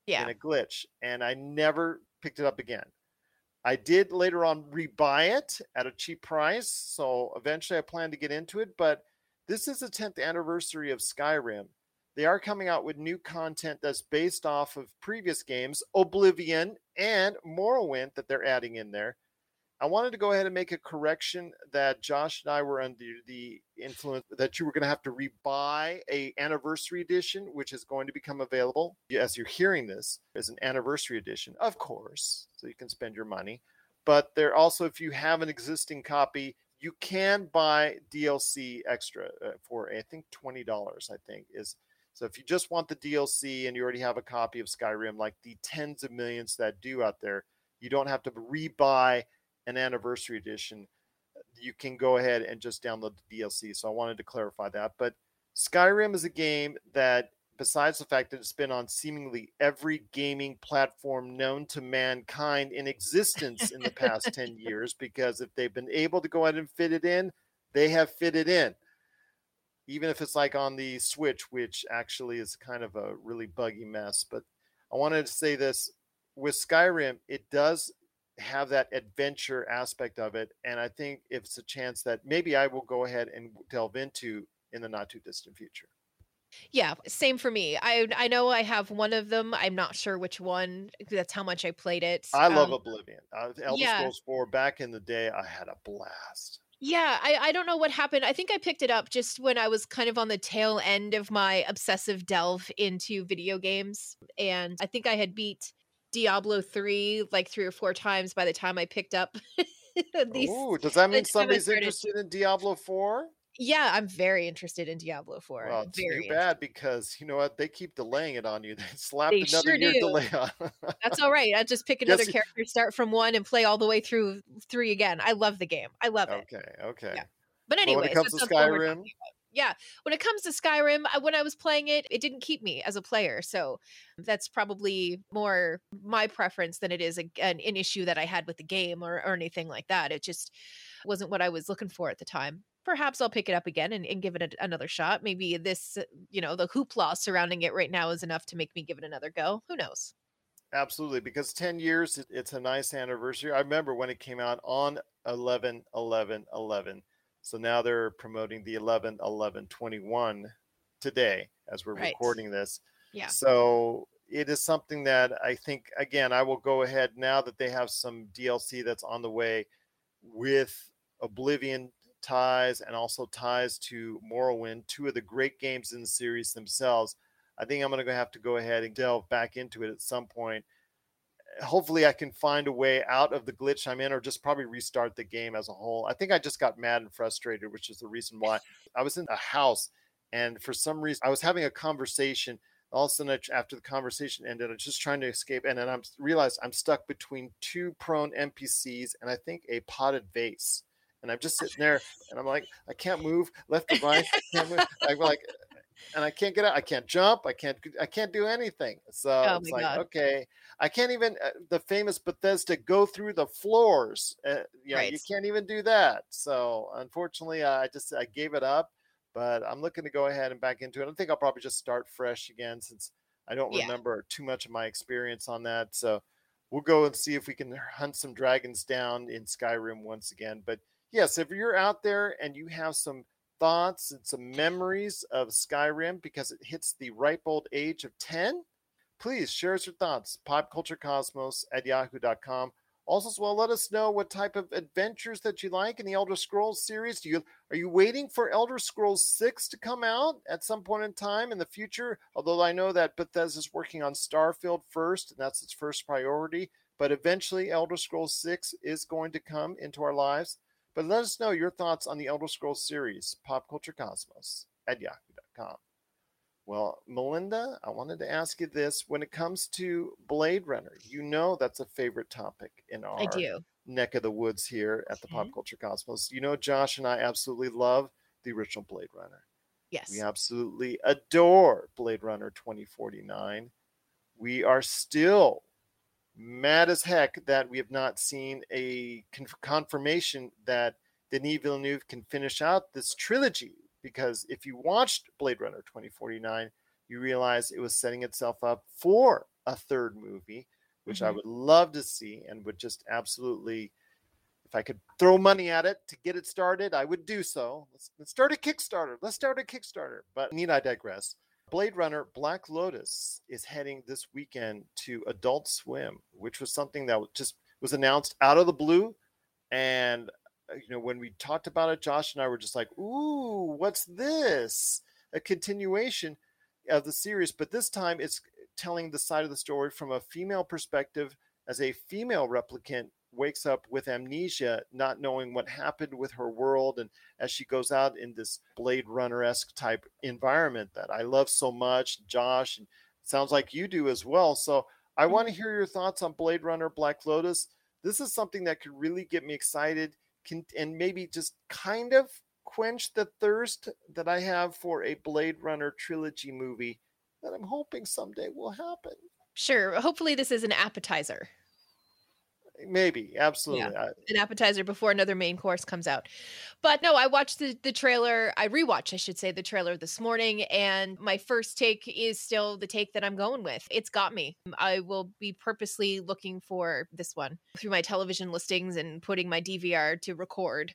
Yeah. in a glitch, and I never picked it up again. I did later on rebuy it at a cheap price, so eventually I plan to get into it. But this is the 10th anniversary of Skyrim. They are coming out with new content that's based off of previous games, Oblivion and Morrowind, that they're adding in there. I wanted to go ahead and make a correction that Josh and I were under the influence that you were going to have to rebuy a anniversary edition, which is going to become available as you're hearing this as an anniversary edition, of course, so you can spend your money. But there also, if you have an existing copy, you can buy DLC extra uh, for I think twenty dollars. I think is so if you just want the DLC and you already have a copy of Skyrim, like the tens of millions that do out there, you don't have to rebuy an anniversary edition, you can go ahead and just download the DLC. So I wanted to clarify that. But Skyrim is a game that, besides the fact that it's been on seemingly every gaming platform known to mankind in existence in the past 10 *laughs* years, because if they've been able to go ahead and fit it in, they have fit it in. Even if it's like on the Switch, which actually is kind of a really buggy mess. But I wanted to say this with Skyrim, it does have that adventure aspect of it. And I think it's a chance that maybe I will go ahead and delve into in the not too distant future. Yeah, same for me. I I know I have one of them. I'm not sure which one. That's how much I played it. I love um, Oblivion. Uh, Elder yeah. Scrolls 4 back in the day, I had a blast. Yeah, I, I don't know what happened. I think I picked it up just when I was kind of on the tail end of my obsessive delve into video games. And I think I had beat Diablo 3 like three or four times by the time I picked up *laughs* these. Ooh, does that mean somebody's interested in Diablo 4? Yeah, I'm very interested in Diablo 4. Well, too bad because you know what? They keep delaying it on you. *laughs* They slapped they another sure year do. delay on. *laughs* That's all right. I just pick another yes, character, start from one, and play all the way through three again. I love the game. I love it. Okay, okay. Yeah. But anyway, when it comes to Skyrim, yeah when it comes to skyrim when i was playing it it didn't keep me as a player so that's probably more my preference than it is a, an, an, issue that i had with the game or, or anything like that it just wasn't what i was looking for at the time perhaps i'll pick it up again and, and give it a, another shot maybe this you know the hoopla surrounding it right now is enough to make me give it another go who knows absolutely because 10 years it's a nice anniversary i remember when it came out on 11 11 11 so now they're promoting the 11 11 21 today as we're right. recording this. Yeah. So it is something that I think, again, I will go ahead now that they have some DLC that's on the way with Oblivion ties and also ties to Morrowind, two of the great games in the series themselves. I think I'm going to have to go ahead and delve back into it at some point hopefully I can find a way out of the glitch I'm in or just probably restart the game as a whole. I think I just got mad and frustrated, which is the reason why I was in a house and for some reason I was having a conversation. All of a sudden, after the conversation ended, I was just trying to escape, and then I realized I'm stuck between two prone NPCs and I think a potted vase. And I'm just sitting there, and I'm like, I can't move left or right. I can't move. *laughs* I'm like, and I can't get out. I can't jump. I can't. I can't do anything. So oh it's like God. okay. I can't even uh, the famous Bethesda go through the floors. Uh, you know, right. you can't even do that. So unfortunately, I just I gave it up. But I'm looking to go ahead and back into it. I think I'll probably just start fresh again since I don't yeah. remember too much of my experience on that. So we'll go and see if we can hunt some dragons down in Skyrim once again. But yes, if you're out there and you have some thoughts and some memories of Skyrim because it hits the ripe old age of 10, please share us your thoughts. Popculturecosmos at yahoo.com. Also, as well, let us know what type of adventures that you like in the Elder Scrolls series. Do you are you waiting for Elder Scrolls 6 to come out at some point in time in the future? Although I know that Bethesda is working on Starfield first, and that's its first priority. But eventually, Elder Scrolls 6 is going to come into our lives. But let us know your thoughts on the Elder Scrolls series, Pop Culture Cosmos at yahoo.com. Well, Melinda, I wanted to ask you this. When it comes to Blade Runner, you know that's a favorite topic in our neck of the woods here at the Pop mm-hmm. Culture Cosmos. You know, Josh and I absolutely love the original Blade Runner. Yes. We absolutely adore Blade Runner 2049. We are still mad as heck that we have not seen a confirmation that Denis Villeneuve can finish out this trilogy. Because if you watched Blade Runner 2049, you realize it was setting itself up for a third movie. which I Mhm. would love to see and would just absolutely, if I could throw money at it to get it started, I would do so. Let's, let's start a Kickstarter. Let's start a Kickstarter. But need I digress? Blade Runner Black Lotus is heading this weekend to Adult Swim, which was something that just was announced out of the blue. And uh, you know, when we talked about it, Josh and I were just like, "Ooh, what's this?" A continuation of the series, but this time it's telling the side of the story from a female perspective as a female replicant wakes up with amnesia, not knowing what happened with her world, and as she goes out in this Blade Runner esque type environment that I love so much, Josh, and sounds like you do as well. So I mm. want to hear your thoughts on Blade Runner Black Lotus. This is something that could really get me excited can, and maybe just kind of quench the thirst that I have for a Blade Runner trilogy movie that I'm hoping someday will happen. Sure. Hopefully, this is an appetizer. Maybe, absolutely. I- an appetizer before another main course comes out. But no, I watched the, the trailer. I rewatched, I should say, the trailer this morning. And my first take is still the take that I'm going with. It's got me. I will be purposely looking for this one through my television listings and putting my DVR to record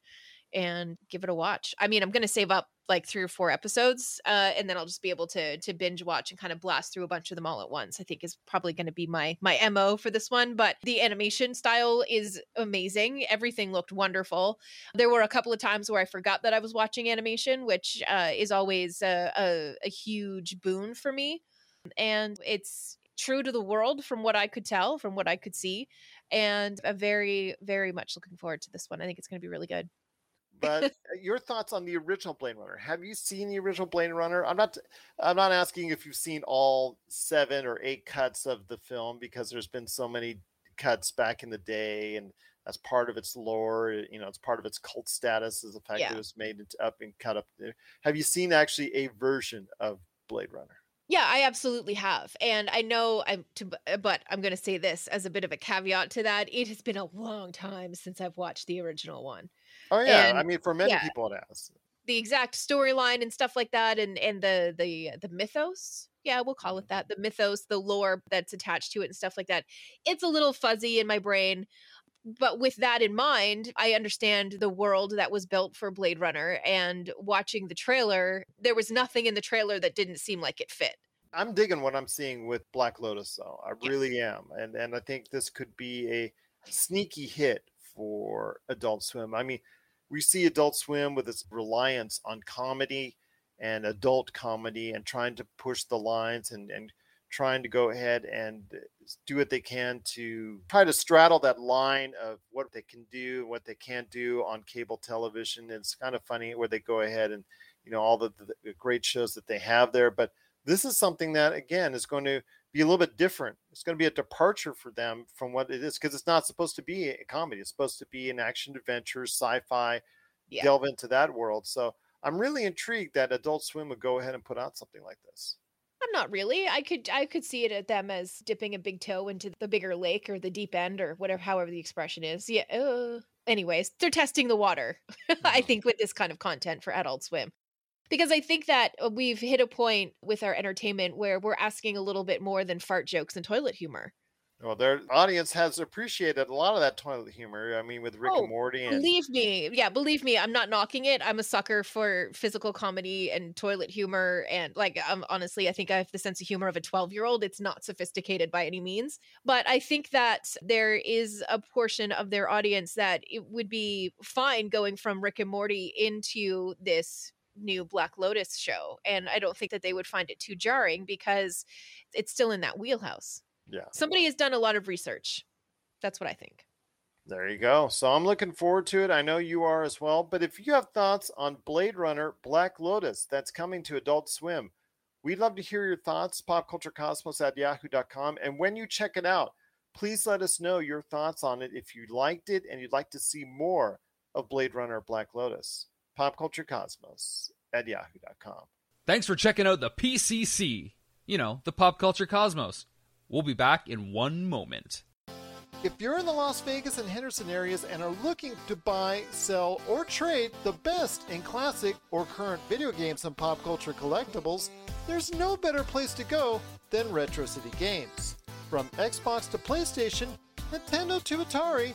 and give it a watch. I mean, I'm going to save up like three or four episodes uh, and then I'll just be able to to binge watch and kind of blast through a bunch of them all at once. I think is probably going to be my my MO for this one, but the animation style is amazing. Everything looked wonderful. There were a couple of times where I forgot that I was watching animation, which uh, is always a, a, a huge boon for me. And it's true to the world from what I could tell, from what I could see. And I'm very, very much looking forward to this one. I think it's going to be really good. But *laughs* uh, your thoughts on the original Blade Runner? Have you seen the original Blade Runner? I'm not. I'm not asking if you've seen all seven or eight cuts of the film because there's been so many cuts back in the day, and that's part of its lore. You know, it's part of its cult status is the fact that it was made into, up and cut up. there. Have you seen actually a version of Blade Runner? Yeah, I absolutely have. And I know I'm to but I'm going to say this as a bit of a caveat to that. It has been a long time since I've watched the original one. Oh yeah, And- I mean for many yeah. people it has. The exact storyline and stuff like that and and the the the mythos, yeah, we'll call it mm-hmm. that. The mythos, the lore that's attached to it and stuff like that. It's a little fuzzy in my brain. But with that in mind, I understand the world that was built for Blade Runner and watching the trailer, there was nothing in the trailer that didn't seem like it fit. I'm digging what I'm seeing with Black Lotus, though. I really am, and and I think this could be a sneaky hit for Adult Swim. I mean, we see Adult Swim with its reliance on comedy and adult comedy, and trying to push the lines and and trying to go ahead and do what they can to try to straddle that line of what they can do and what they can't do on cable television. It's kind of funny where they go ahead and you know all the, the great shows that they have there, but this is something that again is going to be a little bit different. It's going to be a departure for them from what it is because it's not supposed to be a comedy. It's supposed to be an action adventure, sci-fi, Yeah. delve into that world. So I'm really intrigued that Adult Swim would go ahead and put out something like this. I'm not really. I could I could see it at them as dipping a big toe into the bigger lake or the deep end or whatever however the expression is. Yeah. Uh, anyways, they're testing the water. *laughs* I think with this kind of content for Adult Swim. Because I think that uh, we've hit a point with our entertainment where we're asking a little bit more than fart jokes and toilet humor. Well, their audience has appreciated a lot of that toilet humor. I mean, with Rick Oh, and Morty and Believe me, yeah, believe me, I'm not knocking it. I'm a sucker for physical comedy and toilet humor, and like, um, honestly, I think I have the sense of humor of a 12 year old. It's not sophisticated by any means, but I think that there is a portion of their audience that it would be fine going from Rick and Morty into this new Black Lotus show, and I don't think that they would find it too jarring because it's still in that wheelhouse. yeah. Somebody has done a lot of research. That's what I think. There you go. So I'm looking forward to it. I know you are as well. But if you have thoughts on Blade Runner Black Lotus that's coming to Adult Swim, we'd love to hear your thoughts. Popculturecosmos at yahoo.com. And when you check it out, please let us know your thoughts on it if you liked it and you'd like to see more of Blade Runner Black Lotus. Popculturecosmos at yahoo.com. Thanks for checking out the PCC. You know, the pop culture cosmos. We'll be back in one moment. If you're in the Las Vegas and Henderson areas and are looking to buy, sell, or trade the best in classic or current video games and pop culture collectibles, there's no better place to go than Retro City Games. From Xbox to PlayStation, Nintendo to Atari,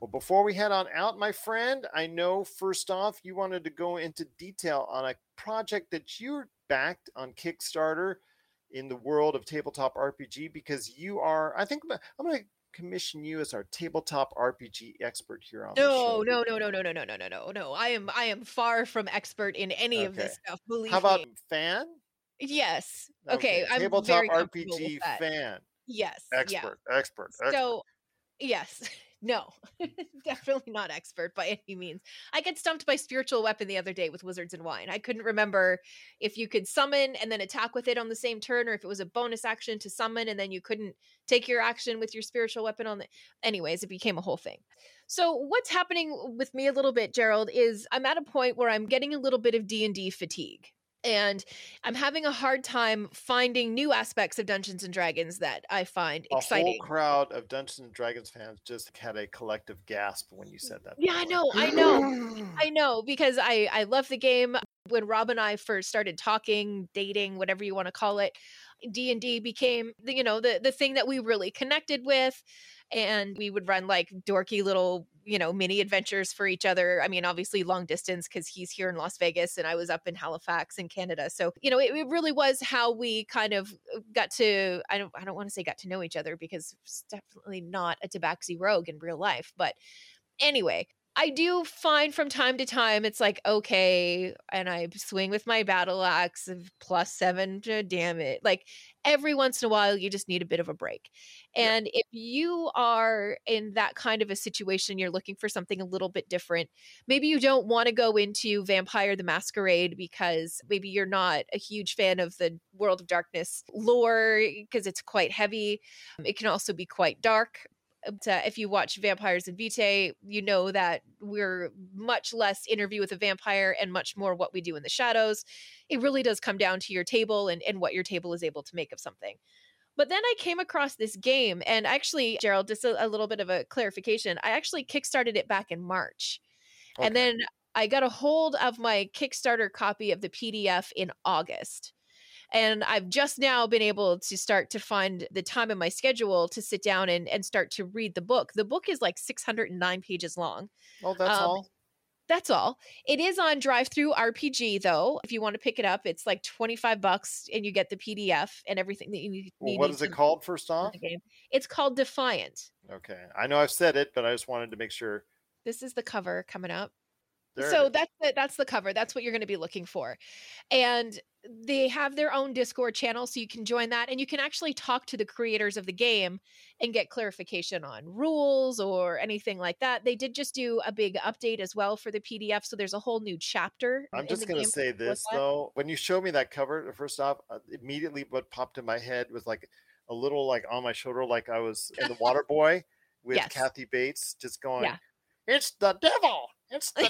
Well, before we head on out, my friend, I know first off you wanted to go into detail on a project that you're backed on Kickstarter in the world of tabletop RPG because you are, I think I'm going to commission you as our tabletop RPG expert here on no, No, no, no, no, no, no, no, no, no, no. I am I am far from expert in any okay. of this stuff. Believe How about me. fan? Yes. Okay. okay. I'm tabletop RPG fan. Yes. Expert. Yeah. Expert. Expert. So yes. *laughs* No, *laughs* definitely not expert by any means. I get stumped by spiritual weapon the other day with wizards and wine. I couldn't remember if you could summon and then attack with it on the same turn, or if it was a bonus action to summon and then you couldn't take your action with your spiritual weapon on the. Anyways, it became a whole thing. So what's happening with me a little bit, Gerald, is I'm at a point where I'm getting a little bit of D and D fatigue and I'm having a hard time finding new aspects of Dungeons and Dragons that I find a exciting. whole crowd of Dungeons and Dragons fans just had a collective gasp when you said that. Yeah, I know, I know, I know, because I I love the game. When Rob and I first started talking, dating, whatever you want to call it, D and D became the you know the the thing that we really connected with and we would run like dorky little you know mini adventures for each other i mean obviously long distance because he's here in las vegas and i was up in halifax in canada. So you know it, it really was how we kind of uh, got to i don't i don't want to say got to know each other because it's definitely not a tabaxi rogue in real life but anyway I do find from time to time it's like okay, and I swing with my battle axe of plus seven to damn it. Like every once in a while, you just need a bit of a break. And yeah. if you are in that kind of a situation, you're looking for something a little bit different. Maybe you don't want to go into Vampire the Masquerade because maybe you're not a huge fan of the World of Darkness lore because it's quite heavy. It can also be quite dark to, if you watch Vampires and Vitae, you know that we're much less interview with a vampire and much more what we do in the shadows. It really does come down to your table and, and what your table is able to make of something. But then I came across this game, and actually, Gerald, just a, a little bit of a clarification. I actually kickstarted it back in March. Okay. And then I got a hold of my Kickstarter copy of the PDF in August. And I've just now been able to start to find the time in my schedule to sit down and, and start to read the book. The book is like 609 pages long. Oh, that's um, all? That's all. It is on DriveThruRPG though. If you want to pick it up, it's like 25 bucks and you get the PDF and everything that you need. Well, what is it called first off? It's called Defiant. Okay. I know I've said it, but I just wanted to make sure. This is the cover coming up. There so that's the, that's the cover. That's what you're going to be looking for. And they have their own Discord channel, so you can join that and you can actually talk to the creators of the game and get clarification on rules or anything like that. They did just do a big update as well for the PDF, so there's a whole new chapter. I'm just going to say this though: when you showed me that cover, first off, uh, immediately what popped in my head was like a little like on my shoulder, like I was in the *laughs* Water Boy with yes. Kathy Bates, just going, yeah. "It's the devil." It's *laughs* the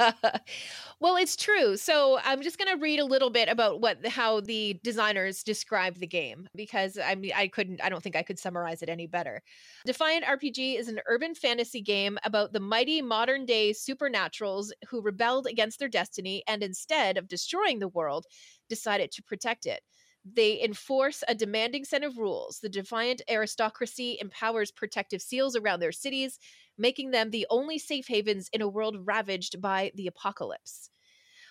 devil. well, it's true. So I'm just going to read a little bit about what how the designers describe the game because I mean I couldn't I don't think I could summarize it any better. Defiant RPG is an urban fantasy game about the mighty modern day supernaturals who rebelled against their destiny and instead of destroying the world decided to protect it. They enforce a demanding set of rules. The defiant aristocracy empowers protective seals around their cities making them the only safe havens in a world ravaged by the apocalypse.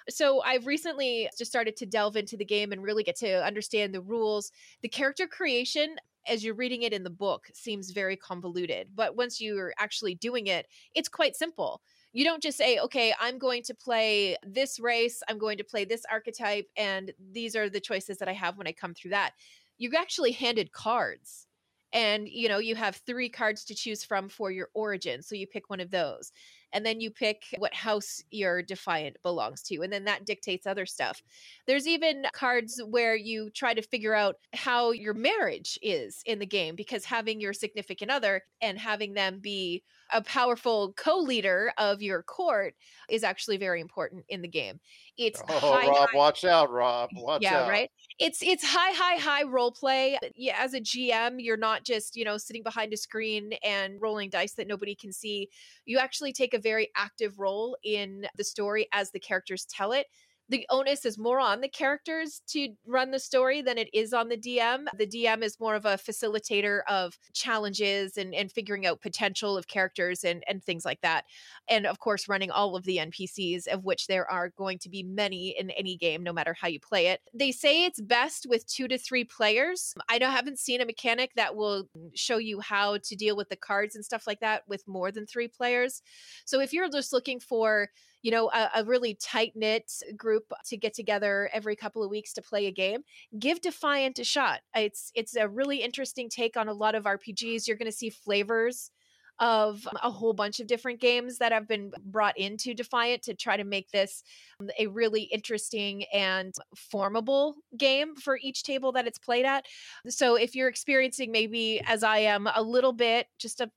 So I've recently just started to delve into the game and really get to understand the rules. The character creation as you're reading it in the book seems very convoluted, but once you're actually doing it, it's quite simple. You don't just say, okay, I'm going to play this race, I'm going to play this archetype, and these are the choices that I have when I come through that. You're actually handed cards and you know you have three cards to choose from for your origin so you pick one of those and then you pick what house your defiant belongs to and then that dictates other stuff there's even cards where you try to figure out how your marriage is in the game because having your significant other and having them be a powerful co-leader of your court is actually very important in the game. It's Oh, high, Rob, high- watch out, Rob. Watch yeah, out. right. It's it's high, high, high role play. Yeah, as a GM, you're not just you know sitting behind a screen and rolling dice that nobody can see. You actually take a very active role in the story as the characters tell it. The onus is more on the characters to run the story than it is on the DM. The DM is more of a facilitator of challenges and, and figuring out potential of characters and, and things like that. And of course, running all of the NPCs, of which there are going to be many in any game, no matter how you play it. They say it's best with two to three players. I haven't seen a mechanic that will show you how to deal with the cards and stuff like that with more than three players. So if you're just looking for you know a, a really tight knit group to get together every couple of weeks to play a game give defiant a shot. It's it's a really interesting take on a lot of rpgs you're going to see flavors of a whole bunch of different games that have been brought into defiant to try to make this um, a really interesting and formable game for each table that it's played at. So if you're experiencing maybe as i am a little bit just a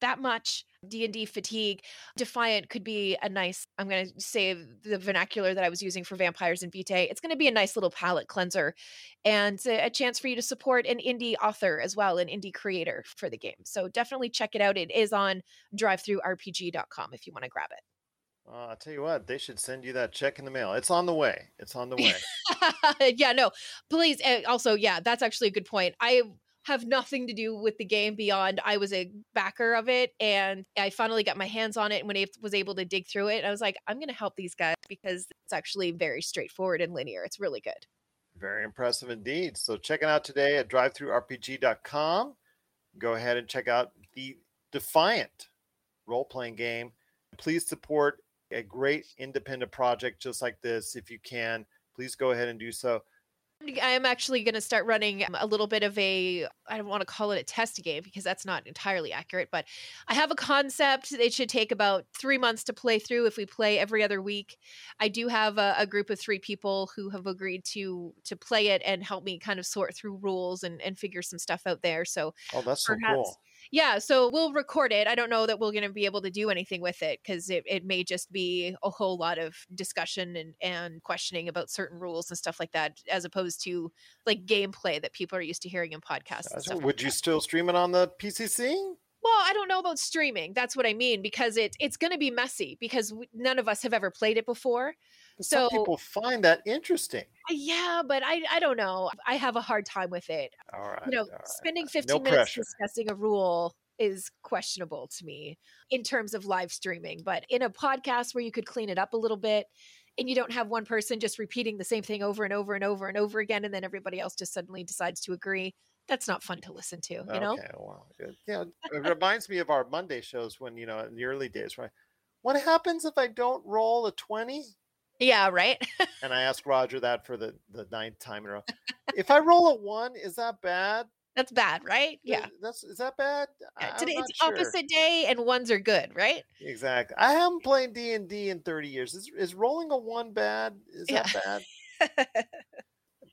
that much d&d fatigue defiant could be a nice i'm going to say the vernacular that i was using for vampires and vitae it's going to be a nice little palate cleanser and a, a chance for you to support an indie author as well an indie creator for the game so definitely check it out it is on DriveThruRPG.com if you want to grab it Uh, I'll tell you what, they should send you that check in the mail. It's on the way. It's on the *laughs* way. yeah, no, please. Also, yeah, that's actually a good point. I have nothing to do with the game beyond I was a backer of it and I finally got my hands on it and when I was able to dig through it, I was like, I'm going to help these guys because it's actually very straightforward and linear. It's really good. Very impressive indeed. So check it out today at DriveThruRPG.com. Go ahead and check out the Defiant role playing game. Please support a great independent project just like this if you can. Please go ahead and do so. I am actually going to start running um, a little bit of a, I don't want to call it a test game because that's not entirely accurate, but I have a concept. It should take about three months to play through if we play every other week. I do have a, a group of three people who have agreed to to play it and help me kind of sort through rules and, and figure some stuff out there. So Oh, that's so cool. Yeah, so we'll record it. I don't know that we're going to be able to do anything with it because it, it may just be a whole lot of discussion and, and questioning about certain rules and stuff like that, as opposed to like gameplay that people are used to hearing in podcasts. And stuff Would you still stream it on the PCC? well, I don't know about streaming. That's what I mean because it it's going to be messy because w- none of us have ever played it before. Some So people find that interesting. Uh, yeah, but I I don't know. I have a hard time with it. All right. you know, right. spending No 15 minutes pressure. discussing a rule is questionable to me in terms of live streaming. But in a podcast where you could clean it up a little bit and you don't have one person just repeating the same thing over and over and over and over again, and then everybody else just suddenly decides to agree, that's not fun to listen to, you know? Okay, well, good. Yeah, it reminds me of our Monday shows when you know in the early days, right? What happens if I don't roll a twenty? Yeah, right. *laughs* And I asked Roger that for the the ninth time in a row. if I roll a one, is that bad? That's bad, right? Yeah. That's is that bad? Uh, yeah, I'm Today it's sure. opposite day and ones are good, right? Exactly. I haven't played D and D in thirty years. Is is rolling a one bad? Is that bad? *laughs*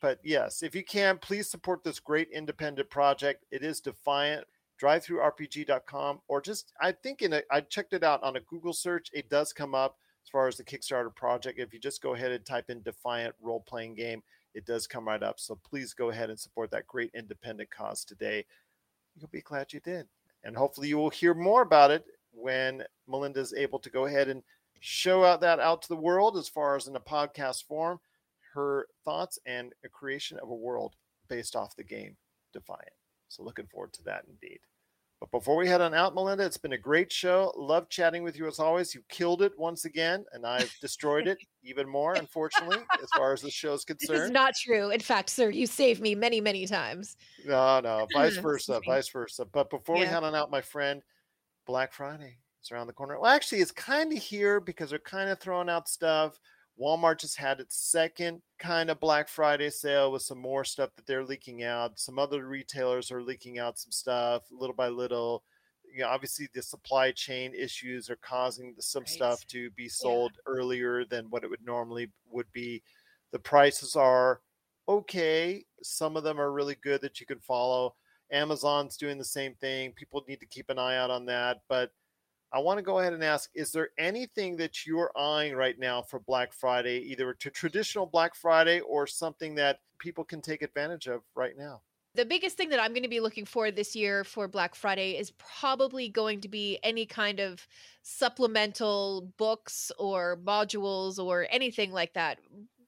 but yes, if you can, please support this great independent project. It is Defiant. DriveThruRPG.com or just I think in a I checked it out on a Google search. It does come up as far as the Kickstarter project. If you just go ahead and type in Defiant role playing game, it does come right up. So please go ahead and support that great independent cause today. You'll be glad you did. And hopefully you will hear more about it when Melinda is able to go ahead and show out that out to the world as far as in a podcast form, her thoughts and a creation of a world based off the game Defiant. So looking forward to that indeed. But before we head on out, Melinda, it's been a great show. Love chatting with you as always. You killed it once again, and I've destroyed it even more, unfortunately, as far as the show's *laughs* This is concerned. It's not true. In fact, sir, you saved me many, many times. No, no, *laughs* vice versa, vice versa. But before we head on out, my friend, Black Friday is around the corner. Well, actually, it's kind of here because they're kind of throwing out stuff. Walmart just had its second kind of Black Friday sale with some more stuff that they're leaking out. Some other retailers are leaking out some stuff little by little. you know, obviously the supply chain issues are causing some right. stuff to be sold yeah. earlier than what it would normally would be. The prices are okay. Some of them are really good that you can follow. Amazon's doing the same thing. People need to keep an eye out on that. But I want to go ahead and ask Is there anything that you're eyeing right now for Black Friday, either to traditional Black Friday or something that people can take advantage of right now? The biggest thing that I'm going to be looking for this year for Black Friday is probably going to be any kind of supplemental books or modules or anything like that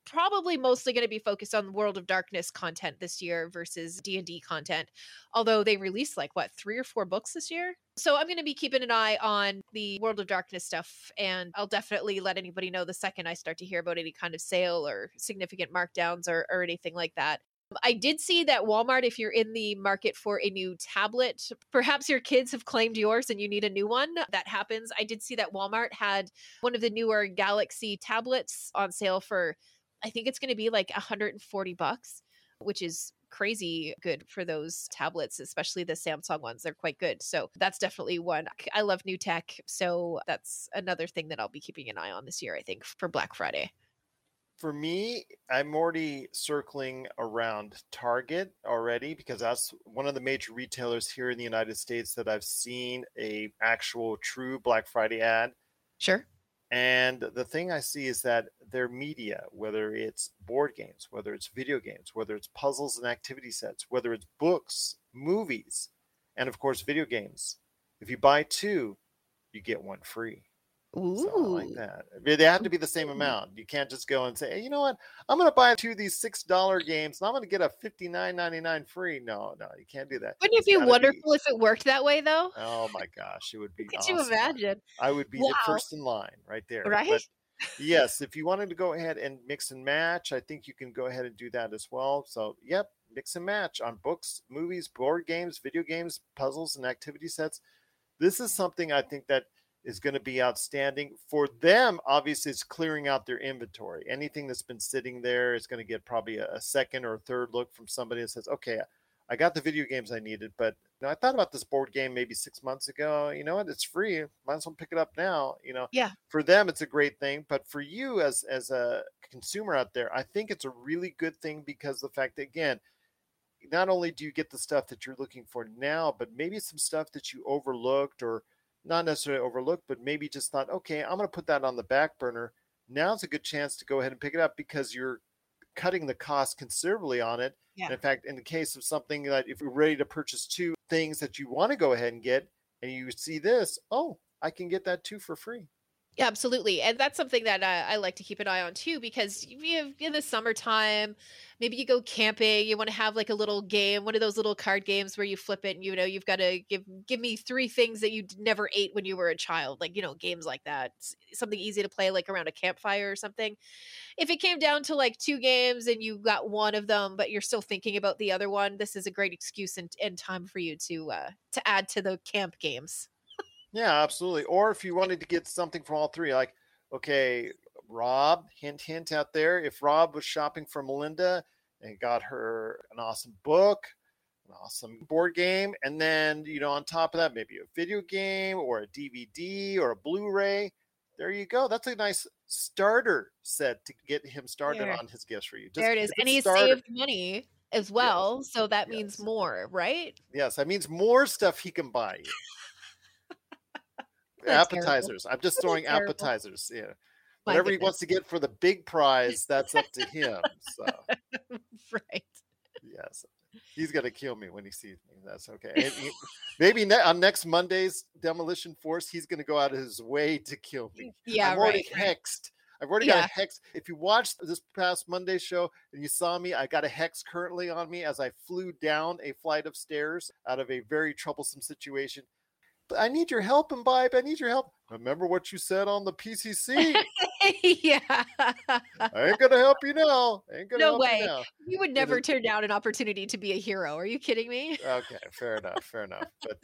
probably mostly going to be focused on World of Darkness content this year versus D&D content. Although they released like what, 3 or 4 books this year? So I'm going to be keeping an eye on the World of Darkness stuff and I'll definitely let anybody know the second I start to hear about any kind of sale or significant markdowns or, or anything like that. I did see that Walmart, if you're in the market for a new tablet, perhaps your kids have claimed yours and you need a new one. That happens. I did see that Walmart had one of the newer Galaxy tablets on sale for I think it's going to be like 140 bucks, which is crazy good for those tablets, especially the Samsung ones. They're quite good. So that's definitely one. I love new tech. So that's another thing that I'll be keeping an eye on this year, I think, for Black Friday. For me, I'm already circling around Target already because that's one of the major retailers here in the United States that I've seen a actual true Black Friday ad. Sure. And the thing I see is that their media, whether it's board games, whether it's video games, whether it's puzzles and activity sets, whether it's books, movies, and of course, video games, if you buy two, you get one free. Ooh. like that. They have to be the same amount. You can't just go and say, hey, you know what? I'm going to buy two of these six dollar games, and I'm going to get a fifty nine ninety nine free. No, no, you can't do that. Wouldn't it be wonderful be... if it worked that way, though? Oh my gosh, it would be. Could awesome. you imagine? I would be wow. the first in line right there. Right. But yes, if you wanted to go ahead and mix and match, I think you can go ahead and do that as well. So, yep, mix and match on books, movies, board games, video games, puzzles, and activity sets. This is something I think that is going to be outstanding. For them, obviously, it's clearing out their inventory. Anything that's been sitting there is going to get probably a, a second or a third look from somebody that says, okay, I got the video games I needed, but you know, I thought about this board game maybe six months ago. You know what? It's free. Might as well pick it up now. You know, yeah. For them, it's a great thing, but for you as as a consumer out there, I think it's a really good thing because the fact that again, not only do you get the stuff that you're looking for now, but maybe some stuff that you overlooked or not necessarily overlooked, but maybe just thought, okay, I'm going to put that on the back burner. Now's a good chance to go ahead and pick it up because you're cutting the cost considerably on it. Yeah. And in fact, in the case of something that if you're ready to purchase two things that you want to go ahead and get, and you see this, oh, I can get that too for free. Yeah, absolutely. And that's something that uh, I like to keep an eye on too, because you have, in the summertime, maybe you go camping, you want to have like a little game, one of those little card games where you flip it and you know, you've got to give, give me three things that you never ate when you were a child. Like, you know, games like that, something easy to play like around a campfire or something. If it came down to like two games and you got one of them, but you're still thinking about the other one, this is a great excuse and, and time for you to, uh, to add to the camp games. Yeah, absolutely. Or if you wanted to get something from all three, like, okay, Rob, hint, hint out there. If Rob was shopping for Melinda and got her an awesome book, an awesome board game, and then, you know, on top of that, maybe a video game or a DVD or a Blu ray, there you go. That's a nice starter set to get him started there. on his gifts for you. Just there it is. And he saved money as well. Yes. So that yes. means more, right? Yes, that means more stuff he can buy you appetizers. I'm just throwing appetizers. Yeah. My Whatever goodness. he wants to get for the big prize, *laughs* that's up to him. So right. Yes. He's gonna kill me when he sees me. That's okay. He, maybe ne- on next Monday's demolition force, he's gonna go out of his way to kill me. *laughs* Yeah, right, already right. hexed. I've already yeah. got a hex. If you watched this past Monday show and you saw me, I got a hex currently on me as I flew down a flight of stairs out of a very troublesome situation. I need your help, Imbibe. I need your help. Remember what you said on the PCC? *laughs* yeah. I ain't gonna help you now. ain't gonna no way. You, you, would never turn down an opportunity to be a hero. Are you kidding me? Okay, fair enough. Fair enough. But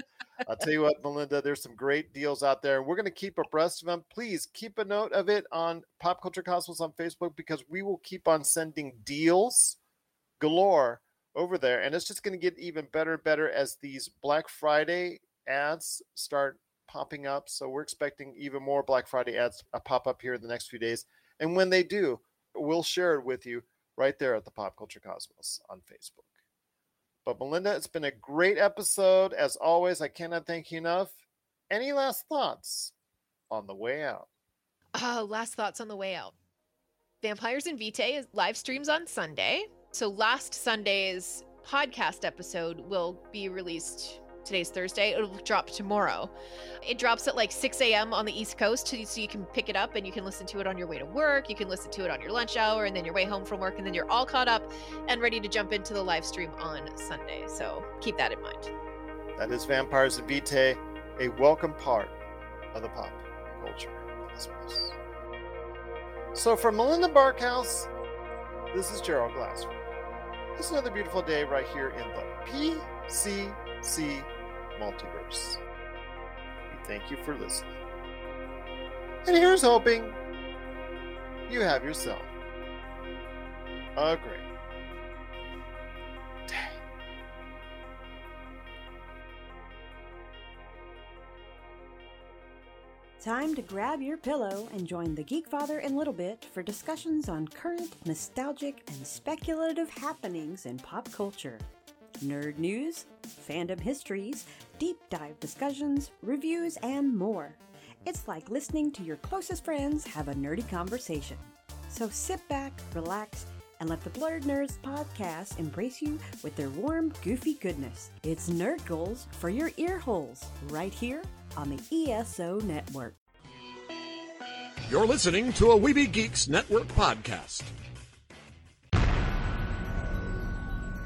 I'll tell you *laughs* what, Melinda, there's some great deals out there. We're gonna keep abreast of them. Please keep a note of it on Pop Culture Cosmos on Facebook because we will keep on sending deals galore over there, and it's just gonna get even better and better as these Black Friday ads start popping up. So we're expecting even more Black Friday ads uh, pop up here in the next few days. And when they do, we'll share it with you right there at the Pop Culture Cosmos on Facebook. But Melinda, it's been a great episode. As always, I cannot thank you enough. Any last thoughts on the way out? Oh, last thoughts on the way out. Vampires and Vitae live streams on Sunday. So last Sunday's podcast episode will be released today's Thursday. It'll drop tomorrow. It drops at like 6 a.m. on the East Coast, so you can pick it up and you can listen to it on your way to work. You can listen to it on your lunch hour and then your way home from work, and then you're all caught up and ready to jump into the live stream on Sunday. So keep that in mind. That is Vampires and Vitae, a welcome part of the pop culture. So for Melinda Barkhouse, this is Gerald Glassford. It's another beautiful day right here in the PCC multiverse. We thank you for listening. And here's hoping you have yourself a great day. Time to grab your pillow and join the Geek Father and Little Bit for discussions on current, nostalgic, and speculative happenings in pop culture. Nerd news, fandom histories, deep dive discussions, reviews, and more. It's like listening to your closest friends have a nerdy conversation. So sit back, relax, and let the Blurred Nerds podcast embrace you with their warm, goofy goodness. It's Nerd Goals for your ear holes, right here on the ESO Network. You're listening to a Weeby Geeks Network podcast.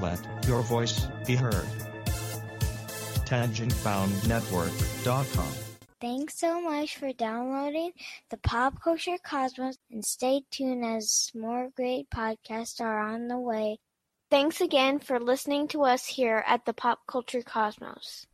Let your voice be heard. TangentBoundNetwork.com. Thanks so much for downloading the Pop Culture Cosmos and stay tuned as more great podcasts are on the way. Thanks again for listening to us here at the Pop Culture Cosmos.